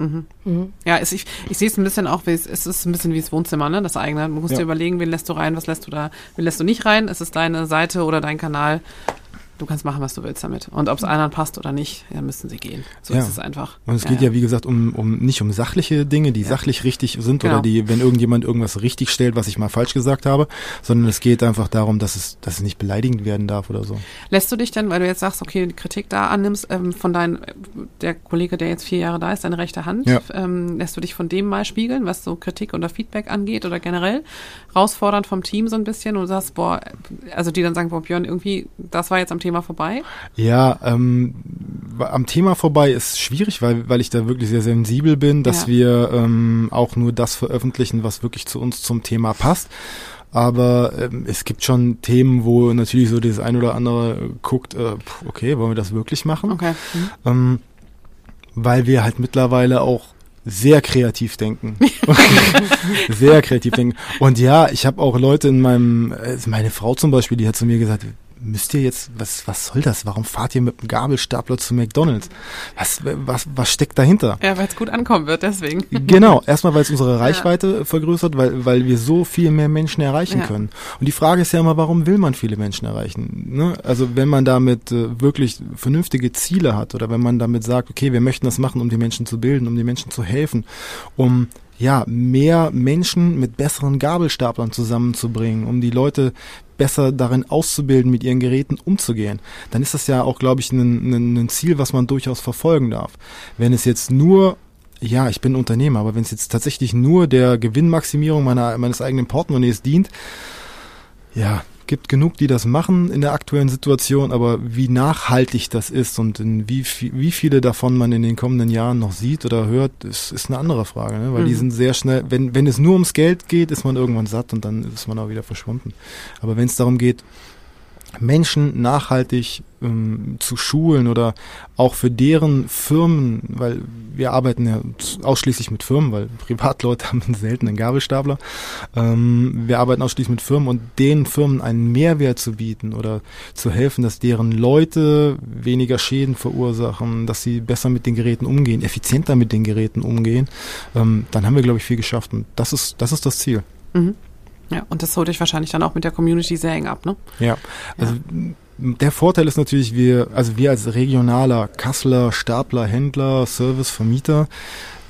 S1: Mhm. Mhm. Ja, es, ich, ich sehe es ein bisschen auch, wie es, es ist ein bisschen wie das Wohnzimmer, ne? Das eigene. Du musst ja. dir überlegen, wen lässt du rein, was lässt du da, wen lässt du nicht rein. Ist es deine Seite oder dein Kanal? Du kannst machen, was du willst damit. Und ob es anderen passt oder nicht, ja, müssen sie gehen. So ja. ist es einfach.
S3: Und es ja, geht ja, wie gesagt, um, um nicht um sachliche Dinge, die sachlich richtig sind genau. oder die, wenn irgendjemand irgendwas richtig stellt, was ich mal falsch gesagt habe, sondern es geht einfach darum, dass es, dass es nicht beleidigend werden darf oder so.
S1: Lässt du dich denn, weil du jetzt sagst, okay, die Kritik da annimmst, ähm, von deinem, der Kollege, der jetzt vier Jahre da ist, deine rechte Hand, ähm, lässt du dich von dem mal spiegeln, was so Kritik oder Feedback angeht oder generell herausfordernd vom Team so ein bisschen und sagst, boah, also die dann sagen, boah, Björn, irgendwie, das war jetzt am Thema vorbei?
S3: Ja, ähm, am Thema vorbei ist schwierig, weil, weil ich da wirklich sehr sensibel bin, dass ja. wir ähm, auch nur das veröffentlichen, was wirklich zu uns zum Thema passt. Aber ähm, es gibt schon Themen, wo natürlich so das ein oder andere guckt, äh, okay, wollen wir das wirklich machen? Okay. Mhm. Ähm, weil wir halt mittlerweile auch sehr kreativ denken. sehr kreativ denken. Und ja, ich habe auch Leute in meinem, äh, meine Frau zum Beispiel, die hat zu mir gesagt, müsst ihr jetzt, was, was soll das? Warum fahrt ihr mit dem Gabelstapler zu McDonalds? Was, was, was steckt dahinter?
S1: Ja, weil es gut ankommen wird, deswegen.
S3: Genau, erstmal, weil es unsere Reichweite ja. vergrößert, weil, weil wir so viel mehr Menschen erreichen ja. können. Und die Frage ist ja immer, warum will man viele Menschen erreichen? Ne? Also wenn man damit äh, wirklich vernünftige Ziele hat oder wenn man damit sagt, okay, wir möchten das machen, um die Menschen zu bilden, um den Menschen zu helfen, um ja, mehr Menschen mit besseren Gabelstaplern zusammenzubringen, um die Leute besser darin auszubilden, mit ihren Geräten umzugehen, dann ist das ja auch, glaube ich, ein, Ziel, was man durchaus verfolgen darf. Wenn es jetzt nur ja, ich bin Unternehmer, aber wenn es jetzt tatsächlich nur der Gewinnmaximierung meiner, meines eigenen Portemonnaies dient, ja, gibt genug, die das machen in der aktuellen Situation, aber wie nachhaltig das ist und wie, wie viele davon man in den kommenden Jahren noch sieht oder hört, ist, ist eine andere Frage, ne? weil mhm. die sind sehr schnell, wenn, wenn es nur ums Geld geht, ist man irgendwann satt und dann ist man auch wieder verschwunden. Aber wenn es darum geht, Menschen nachhaltig ähm, zu schulen oder auch für deren Firmen, weil wir arbeiten ja ausschließlich mit Firmen, weil Privatleute haben einen Gabelstapler. Ähm, wir arbeiten ausschließlich mit Firmen und den Firmen einen Mehrwert zu bieten oder zu helfen, dass deren Leute weniger Schäden verursachen, dass sie besser mit den Geräten umgehen, effizienter mit den Geräten umgehen, ähm, dann haben wir, glaube ich, viel geschafft und das ist, das ist das Ziel. Mhm.
S1: Ja, und das holt euch wahrscheinlich dann auch mit der Community sehr eng ab, ne?
S3: Ja, also ja. der Vorteil ist natürlich, wir, also wir als regionaler Kasseler, Stapler, Händler, Service, Vermieter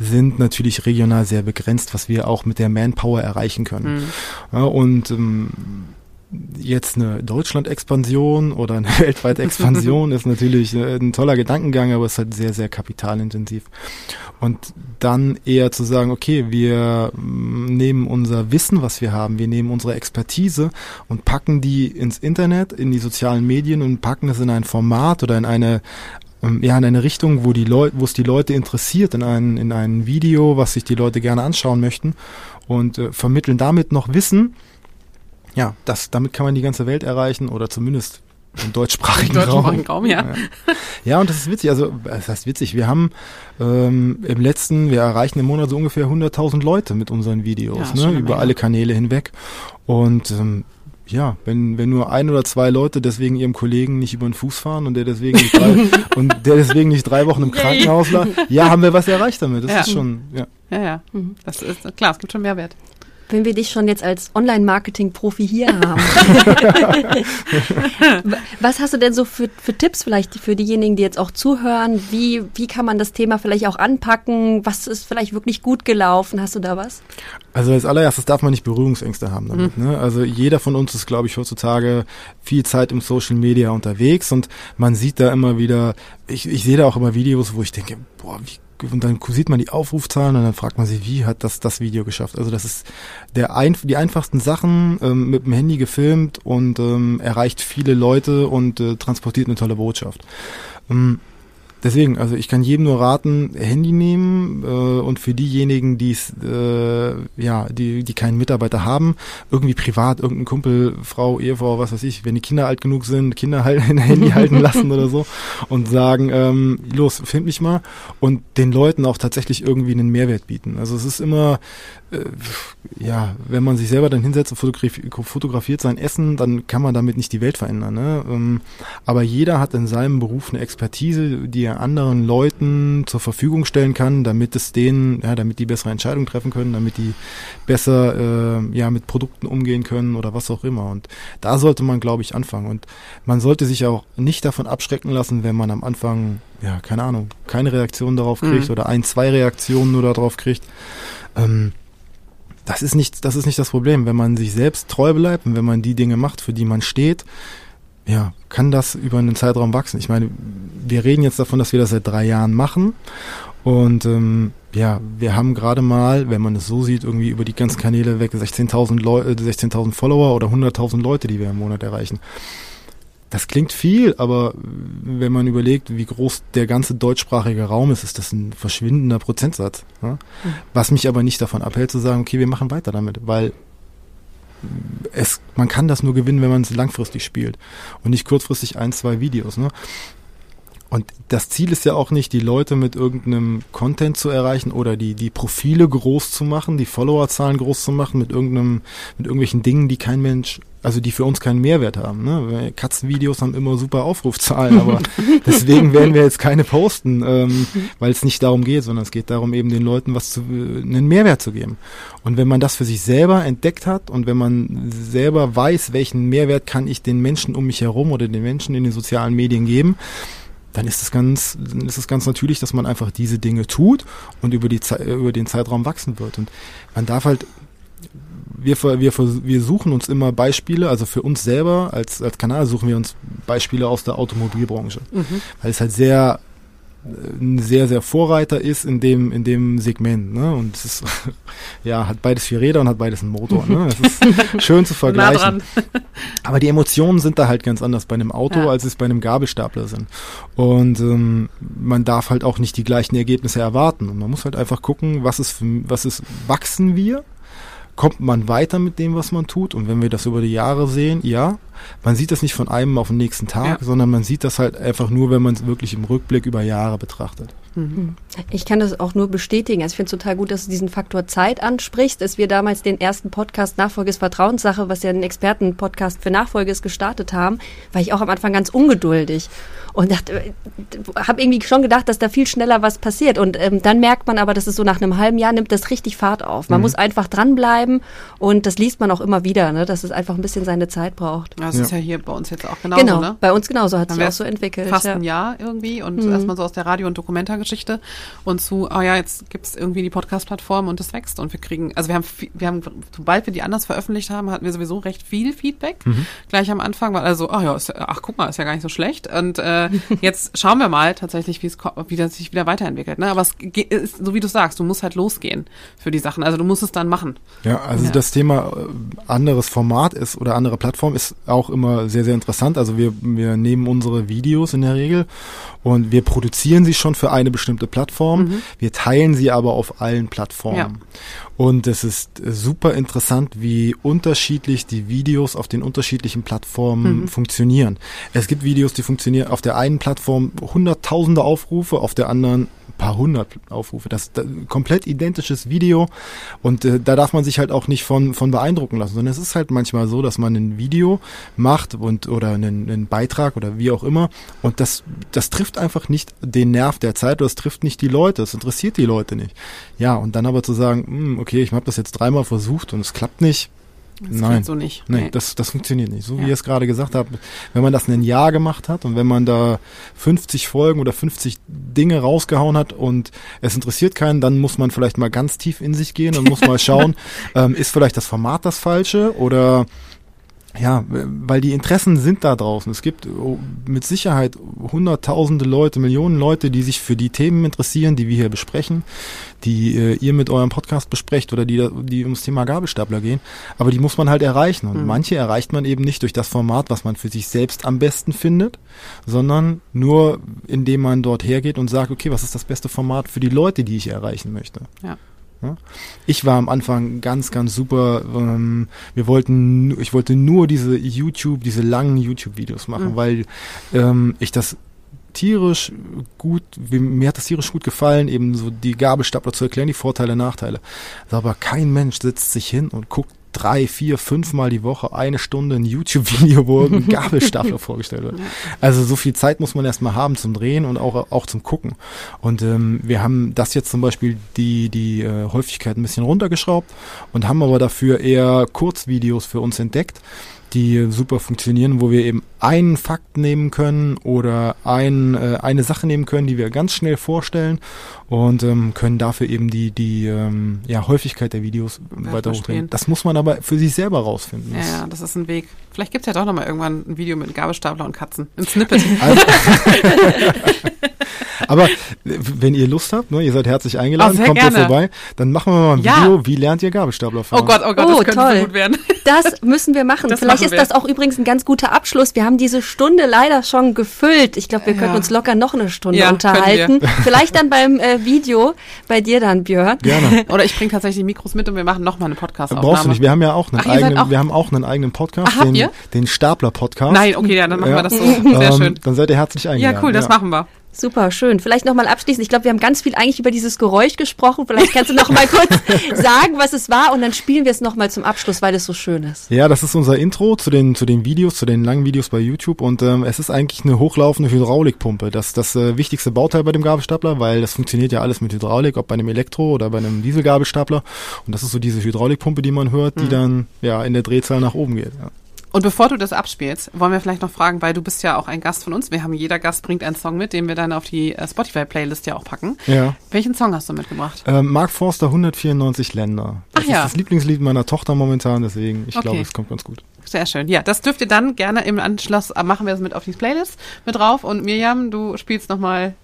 S3: sind natürlich regional sehr begrenzt, was wir auch mit der Manpower erreichen können. Mhm. Ja, und ähm, jetzt eine Deutschland-Expansion oder eine weltweite Expansion ist natürlich äh, ein toller Gedankengang, aber es ist halt sehr, sehr kapitalintensiv. Und dann eher zu sagen, okay, wir mm, nehmen unser Wissen, was wir haben, wir nehmen unsere Expertise und packen die ins Internet, in die sozialen Medien und packen es in ein Format oder in eine ähm, ja, in eine Richtung, wo die Leute, wo es die Leute interessiert, in ein, in ein Video, was sich die Leute gerne anschauen möchten und äh, vermitteln damit noch Wissen, ja, das, damit kann man die ganze Welt erreichen oder zumindest im deutschsprachigen, Im deutschsprachigen Raum. Raum ja. ja. ja. und das ist witzig. Also, das heißt witzig. Wir haben ähm, im letzten, wir erreichen im Monat so ungefähr 100.000 Leute mit unseren Videos, ja, ne, über alle Kanäle hinweg. Und ähm, ja, wenn, wenn nur ein oder zwei Leute deswegen ihrem Kollegen nicht über den Fuß fahren und der deswegen nicht drei, und der deswegen nicht drei Wochen im Krankenhaus lag, ja, haben wir was erreicht damit. Das ja. ist schon, ja.
S1: Ja, ja. Mhm. Das ist klar, es gibt schon Mehrwert
S2: wenn wir dich schon jetzt als Online-Marketing-Profi hier haben. Was hast du denn so für, für Tipps vielleicht für diejenigen, die jetzt auch zuhören? Wie, wie kann man das Thema vielleicht auch anpacken? Was ist vielleicht wirklich gut gelaufen? Hast du da was?
S3: Also als allererstes darf man nicht Berührungsängste haben damit. Mhm. Ne? Also jeder von uns ist, glaube ich, heutzutage viel Zeit im Social Media unterwegs und man sieht da immer wieder, ich, ich sehe da auch immer Videos, wo ich denke, boah, wie und dann sieht man die Aufrufzahlen und dann fragt man sich, wie hat das das Video geschafft? Also das ist der ein, die einfachsten Sachen ähm, mit dem Handy gefilmt und ähm, erreicht viele Leute und äh, transportiert eine tolle Botschaft. Ähm, deswegen, also ich kann jedem nur raten, Handy nehmen äh, und für diejenigen, die es, äh, ja, die, die keinen Mitarbeiter haben, irgendwie privat, irgendein Kumpel, Frau, Ehefrau, was weiß ich, wenn die Kinder alt genug sind, Kinder halt ein Handy halten lassen oder so und sagen, ähm, los, find mich mal und den Leuten auch tatsächlich irgendwie einen Mehrwert bieten. Also es ist immer, ja, wenn man sich selber dann hinsetzt und fotografiert, fotografiert sein Essen, dann kann man damit nicht die Welt verändern. Ne? Ähm, aber jeder hat in seinem Beruf eine Expertise, die er anderen Leuten zur Verfügung stellen kann, damit es denen, ja, damit die bessere Entscheidungen treffen können, damit die besser äh, ja mit Produkten umgehen können oder was auch immer. Und da sollte man, glaube ich, anfangen. Und man sollte sich auch nicht davon abschrecken lassen, wenn man am Anfang, ja, keine Ahnung, keine Reaktion darauf kriegt mhm. oder ein, zwei Reaktionen nur darauf kriegt. Ähm, das ist nicht, das ist nicht das Problem. Wenn man sich selbst treu bleibt und wenn man die Dinge macht, für die man steht, ja, kann das über einen Zeitraum wachsen. Ich meine, wir reden jetzt davon, dass wir das seit drei Jahren machen. Und ähm, ja, wir haben gerade mal, wenn man es so sieht, irgendwie über die ganzen Kanäle weg 16.000 Leute, 16.000 Follower oder 100.000 Leute, die wir im Monat erreichen. Das klingt viel, aber wenn man überlegt, wie groß der ganze deutschsprachige Raum ist, ist das ein verschwindender Prozentsatz. Ja? Mhm. Was mich aber nicht davon abhält zu sagen, okay, wir machen weiter damit, weil es, man kann das nur gewinnen, wenn man es langfristig spielt und nicht kurzfristig ein, zwei Videos. Ne? Und das Ziel ist ja auch nicht, die Leute mit irgendeinem Content zu erreichen oder die, die Profile groß zu machen, die Followerzahlen groß zu machen mit irgendeinem, mit irgendwelchen Dingen, die kein Mensch, also die für uns keinen Mehrwert haben. Ne? Katzenvideos haben immer super Aufrufzahlen, aber deswegen werden wir jetzt keine posten, ähm, weil es nicht darum geht, sondern es geht darum, eben den Leuten was zu, einen Mehrwert zu geben. Und wenn man das für sich selber entdeckt hat und wenn man selber weiß, welchen Mehrwert kann ich den Menschen um mich herum oder den Menschen in den sozialen Medien geben, dann ist es ganz, dann ist es ganz natürlich, dass man einfach diese Dinge tut und über die über den Zeitraum wachsen wird. Und man darf halt, wir, wir, wir suchen uns immer Beispiele, also für uns selber als, als Kanal suchen wir uns Beispiele aus der Automobilbranche, mhm. weil es halt sehr ein sehr, sehr Vorreiter ist in dem, in dem Segment. Ne? Und es ist, ja, hat beides vier Räder und hat beides einen Motor. Ne? Es ist schön zu vergleichen. Aber die Emotionen sind da halt ganz anders bei einem Auto, ja. als es bei einem Gabelstapler sind. Und ähm, man darf halt auch nicht die gleichen Ergebnisse erwarten. Und man muss halt einfach gucken, was ist, was ist, wachsen wir? Kommt man weiter mit dem, was man tut? Und wenn wir das über die Jahre sehen, ja, man sieht das nicht von einem auf den nächsten Tag, ja. sondern man sieht das halt einfach nur, wenn man es wirklich im Rückblick über Jahre betrachtet.
S2: Mhm. Ich kann das auch nur bestätigen. Also ich finde es total gut, dass du diesen Faktor Zeit ansprichst, dass wir damals den ersten Podcast Nachfolge ist Vertrauenssache, was ja ein Expertenpodcast für Nachfolge ist, gestartet haben, war ich auch am Anfang ganz ungeduldig und habe irgendwie schon gedacht, dass da viel schneller was passiert. Und ähm, dann merkt man aber, dass es so nach einem halben Jahr nimmt das richtig Fahrt auf. Man mhm. muss einfach dranbleiben und das liest man auch immer wieder, ne, dass es einfach ein bisschen seine Zeit braucht.
S1: Ja, das ja. ist ja hier bei uns jetzt auch genauso,
S2: genau,
S1: ne?
S2: bei uns genauso hat sich auch so entwickelt.
S1: Fast ja. ein Jahr irgendwie und mhm. erstmal so aus der Radio- und Dokumentargeschichte und zu, oh ja, jetzt gibt es irgendwie die Podcast-Plattform und es wächst und wir kriegen, also wir haben, wir haben, sobald wir die anders veröffentlicht haben, hatten wir sowieso recht viel Feedback. Mhm. Gleich am Anfang war also, ach ja, ist, ach guck mal, ist ja gar nicht so schlecht und äh, jetzt schauen wir mal tatsächlich, wie es wie das sich wieder weiterentwickelt. Ne? Aber es ist, so wie du sagst, du musst halt losgehen für die Sachen. Also du musst es dann machen.
S3: Ja, also ja. das Thema äh, anderes Format ist oder andere Plattform ist auch immer sehr, sehr interessant. Also wir, wir nehmen unsere Videos in der Regel und wir produzieren sie schon für eine bestimmte Plattform. Mhm. Wir teilen sie aber auf allen Plattformen. Ja. Und es ist super interessant, wie unterschiedlich die Videos auf den unterschiedlichen Plattformen mhm. funktionieren. Es gibt Videos, die funktionieren auf der einen Plattform hunderttausende Aufrufe, auf der anderen paar hundert Aufrufe. Das, das komplett identisches Video und äh, da darf man sich halt auch nicht von von beeindrucken lassen, sondern es ist halt manchmal so, dass man ein Video macht und oder einen, einen Beitrag oder wie auch immer und das das trifft einfach nicht den Nerv der Zeit oder es trifft nicht die Leute, es interessiert die Leute nicht. Ja, und dann aber zu sagen, mh, hm, okay, ich habe das jetzt dreimal versucht und es klappt nicht,
S1: das Nein, so nicht.
S3: Nee, nee, Das, das funktioniert nicht. So ja. wie ihr es gerade gesagt habt, wenn man das ein Jahr gemacht hat und wenn man da 50 Folgen oder 50 Dinge rausgehauen hat und es interessiert keinen, dann muss man vielleicht mal ganz tief in sich gehen und muss mal schauen, ähm, ist vielleicht das Format das falsche oder ja, weil die Interessen sind da draußen. Es gibt oh, mit Sicherheit hunderttausende Leute, Millionen Leute, die sich für die Themen interessieren, die wir hier besprechen, die äh, ihr mit eurem Podcast besprecht oder die, die ums Thema Gabelstapler gehen. Aber die muss man halt erreichen. Und mhm. manche erreicht man eben nicht durch das Format, was man für sich selbst am besten findet, sondern nur indem man dort hergeht und sagt, okay, was ist das beste Format für die Leute, die ich erreichen möchte.
S1: Ja.
S3: Ich war am Anfang ganz, ganz super. Ähm, wir wollten, ich wollte nur diese YouTube, diese langen YouTube-Videos machen, mhm. weil ähm, ich das tierisch gut, mir hat das tierisch gut gefallen, eben so die Gabelstapler zu erklären, die Vorteile, Nachteile. Aber kein Mensch setzt sich hin und guckt drei, vier, fünf Mal die Woche eine Stunde ein YouTube-Video, wo ein Gabelstapler vorgestellt wird. Also so viel Zeit muss man erstmal haben zum Drehen und auch, auch zum Gucken. Und ähm, wir haben das jetzt zum Beispiel die, die äh, Häufigkeit ein bisschen runtergeschraubt und haben aber dafür eher Kurzvideos für uns entdeckt die super funktionieren, wo wir eben einen Fakt nehmen können oder ein, äh, eine Sache nehmen können, die wir ganz schnell vorstellen und ähm, können dafür eben die, die ähm, ja, Häufigkeit der Videos ja, weiter hochdrehen. Das muss man aber für sich selber rausfinden.
S1: Ja, ja, das ist ein Weg. Vielleicht gibt es ja doch nochmal irgendwann ein Video mit Gabelstapler und Katzen. Ein Snippet. Also,
S3: aber wenn ihr Lust habt, ne, ihr seid herzlich eingeladen, oh, kommt gerne. ihr vorbei, dann machen wir mal ein ja. Video, wie lernt ihr Gabelstapler fahren.
S1: Oh Gott, oh Gott,
S2: oh, das könnte toll. so gut werden. Das müssen wir machen. Das Vielleicht machen ist das auch übrigens ein ganz guter Abschluss. Wir haben diese Stunde leider schon gefüllt. Ich glaube, wir ja. können uns locker noch eine Stunde ja, unterhalten. Vielleicht dann beim äh, Video bei dir dann, Björn.
S3: Gerne.
S1: Oder ich bringe tatsächlich die Mikros mit und wir machen nochmal eine Podcast-Aufnahme.
S3: Brauchst du nicht. Wir haben ja auch einen Ach, eigenen, auch? wir haben auch einen eigenen Podcast, Ach, den, den Stapler-Podcast.
S1: Nein, okay, ja, dann machen wir das so. Sehr ähm, schön.
S3: Dann seid ihr herzlich eingeladen.
S1: Ja, cool, das machen wir.
S2: Super, schön. Vielleicht nochmal abschließend. Ich glaube, wir haben ganz viel eigentlich über dieses Geräusch gesprochen. Vielleicht kannst du noch mal kurz sagen, was es war und dann spielen wir es nochmal zum Abschluss, weil es so schön ist.
S3: Ja, das ist unser Intro zu den, zu den Videos, zu den langen Videos bei YouTube und ähm, es ist eigentlich eine hochlaufende Hydraulikpumpe. Das ist das äh, wichtigste Bauteil bei dem Gabelstapler, weil das funktioniert ja alles mit Hydraulik, ob bei einem Elektro- oder bei einem Dieselgabelstapler. Und das ist so diese Hydraulikpumpe, die man hört, die mhm. dann ja in der Drehzahl nach oben geht. Ja.
S1: Und bevor du das abspielst, wollen wir vielleicht noch fragen, weil du bist ja auch ein Gast von uns. Wir haben jeder Gast bringt einen Song mit, den wir dann auf die äh, Spotify-Playlist ja auch packen.
S3: Ja.
S1: Welchen Song hast du mitgebracht?
S3: Ähm, Mark Forster 194 Länder. Das
S1: Ach ja.
S3: ist das Lieblingslied meiner Tochter momentan, deswegen ich okay. glaube, es kommt ganz gut.
S1: Sehr schön. Ja, das dürft ihr dann gerne im Anschluss äh, machen wir es mit auf die Playlist mit drauf. Und Mirjam, du spielst nochmal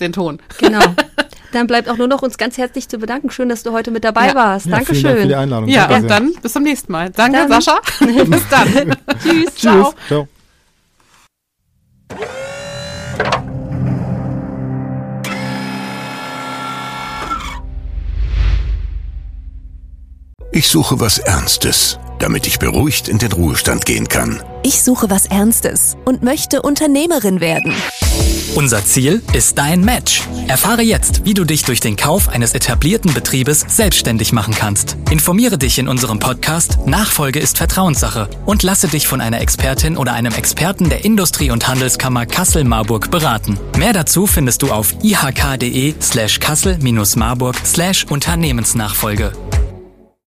S1: den Ton.
S2: Genau. Dann bleibt auch nur noch uns ganz herzlich zu bedanken. Schön, dass du heute mit dabei
S3: ja.
S2: warst.
S3: Ja,
S2: Dankeschön.
S3: Dank für die Einladung.
S1: Ja, Danke und sehr. dann bis zum nächsten Mal. Danke, dann. Sascha. bis dann. Tschüss. Ciao. Ciao.
S4: Ich suche was Ernstes, damit ich beruhigt in den Ruhestand gehen kann.
S5: Ich suche was Ernstes und möchte Unternehmerin werden.
S6: Unser Ziel ist dein Match. Erfahre jetzt, wie du dich durch den Kauf eines etablierten Betriebes selbstständig machen kannst. Informiere dich in unserem Podcast Nachfolge ist Vertrauenssache und lasse dich von einer Expertin oder einem Experten der Industrie- und Handelskammer Kassel-Marburg beraten. Mehr dazu findest du auf ihk.de slash kassel-marburg slash Unternehmensnachfolge.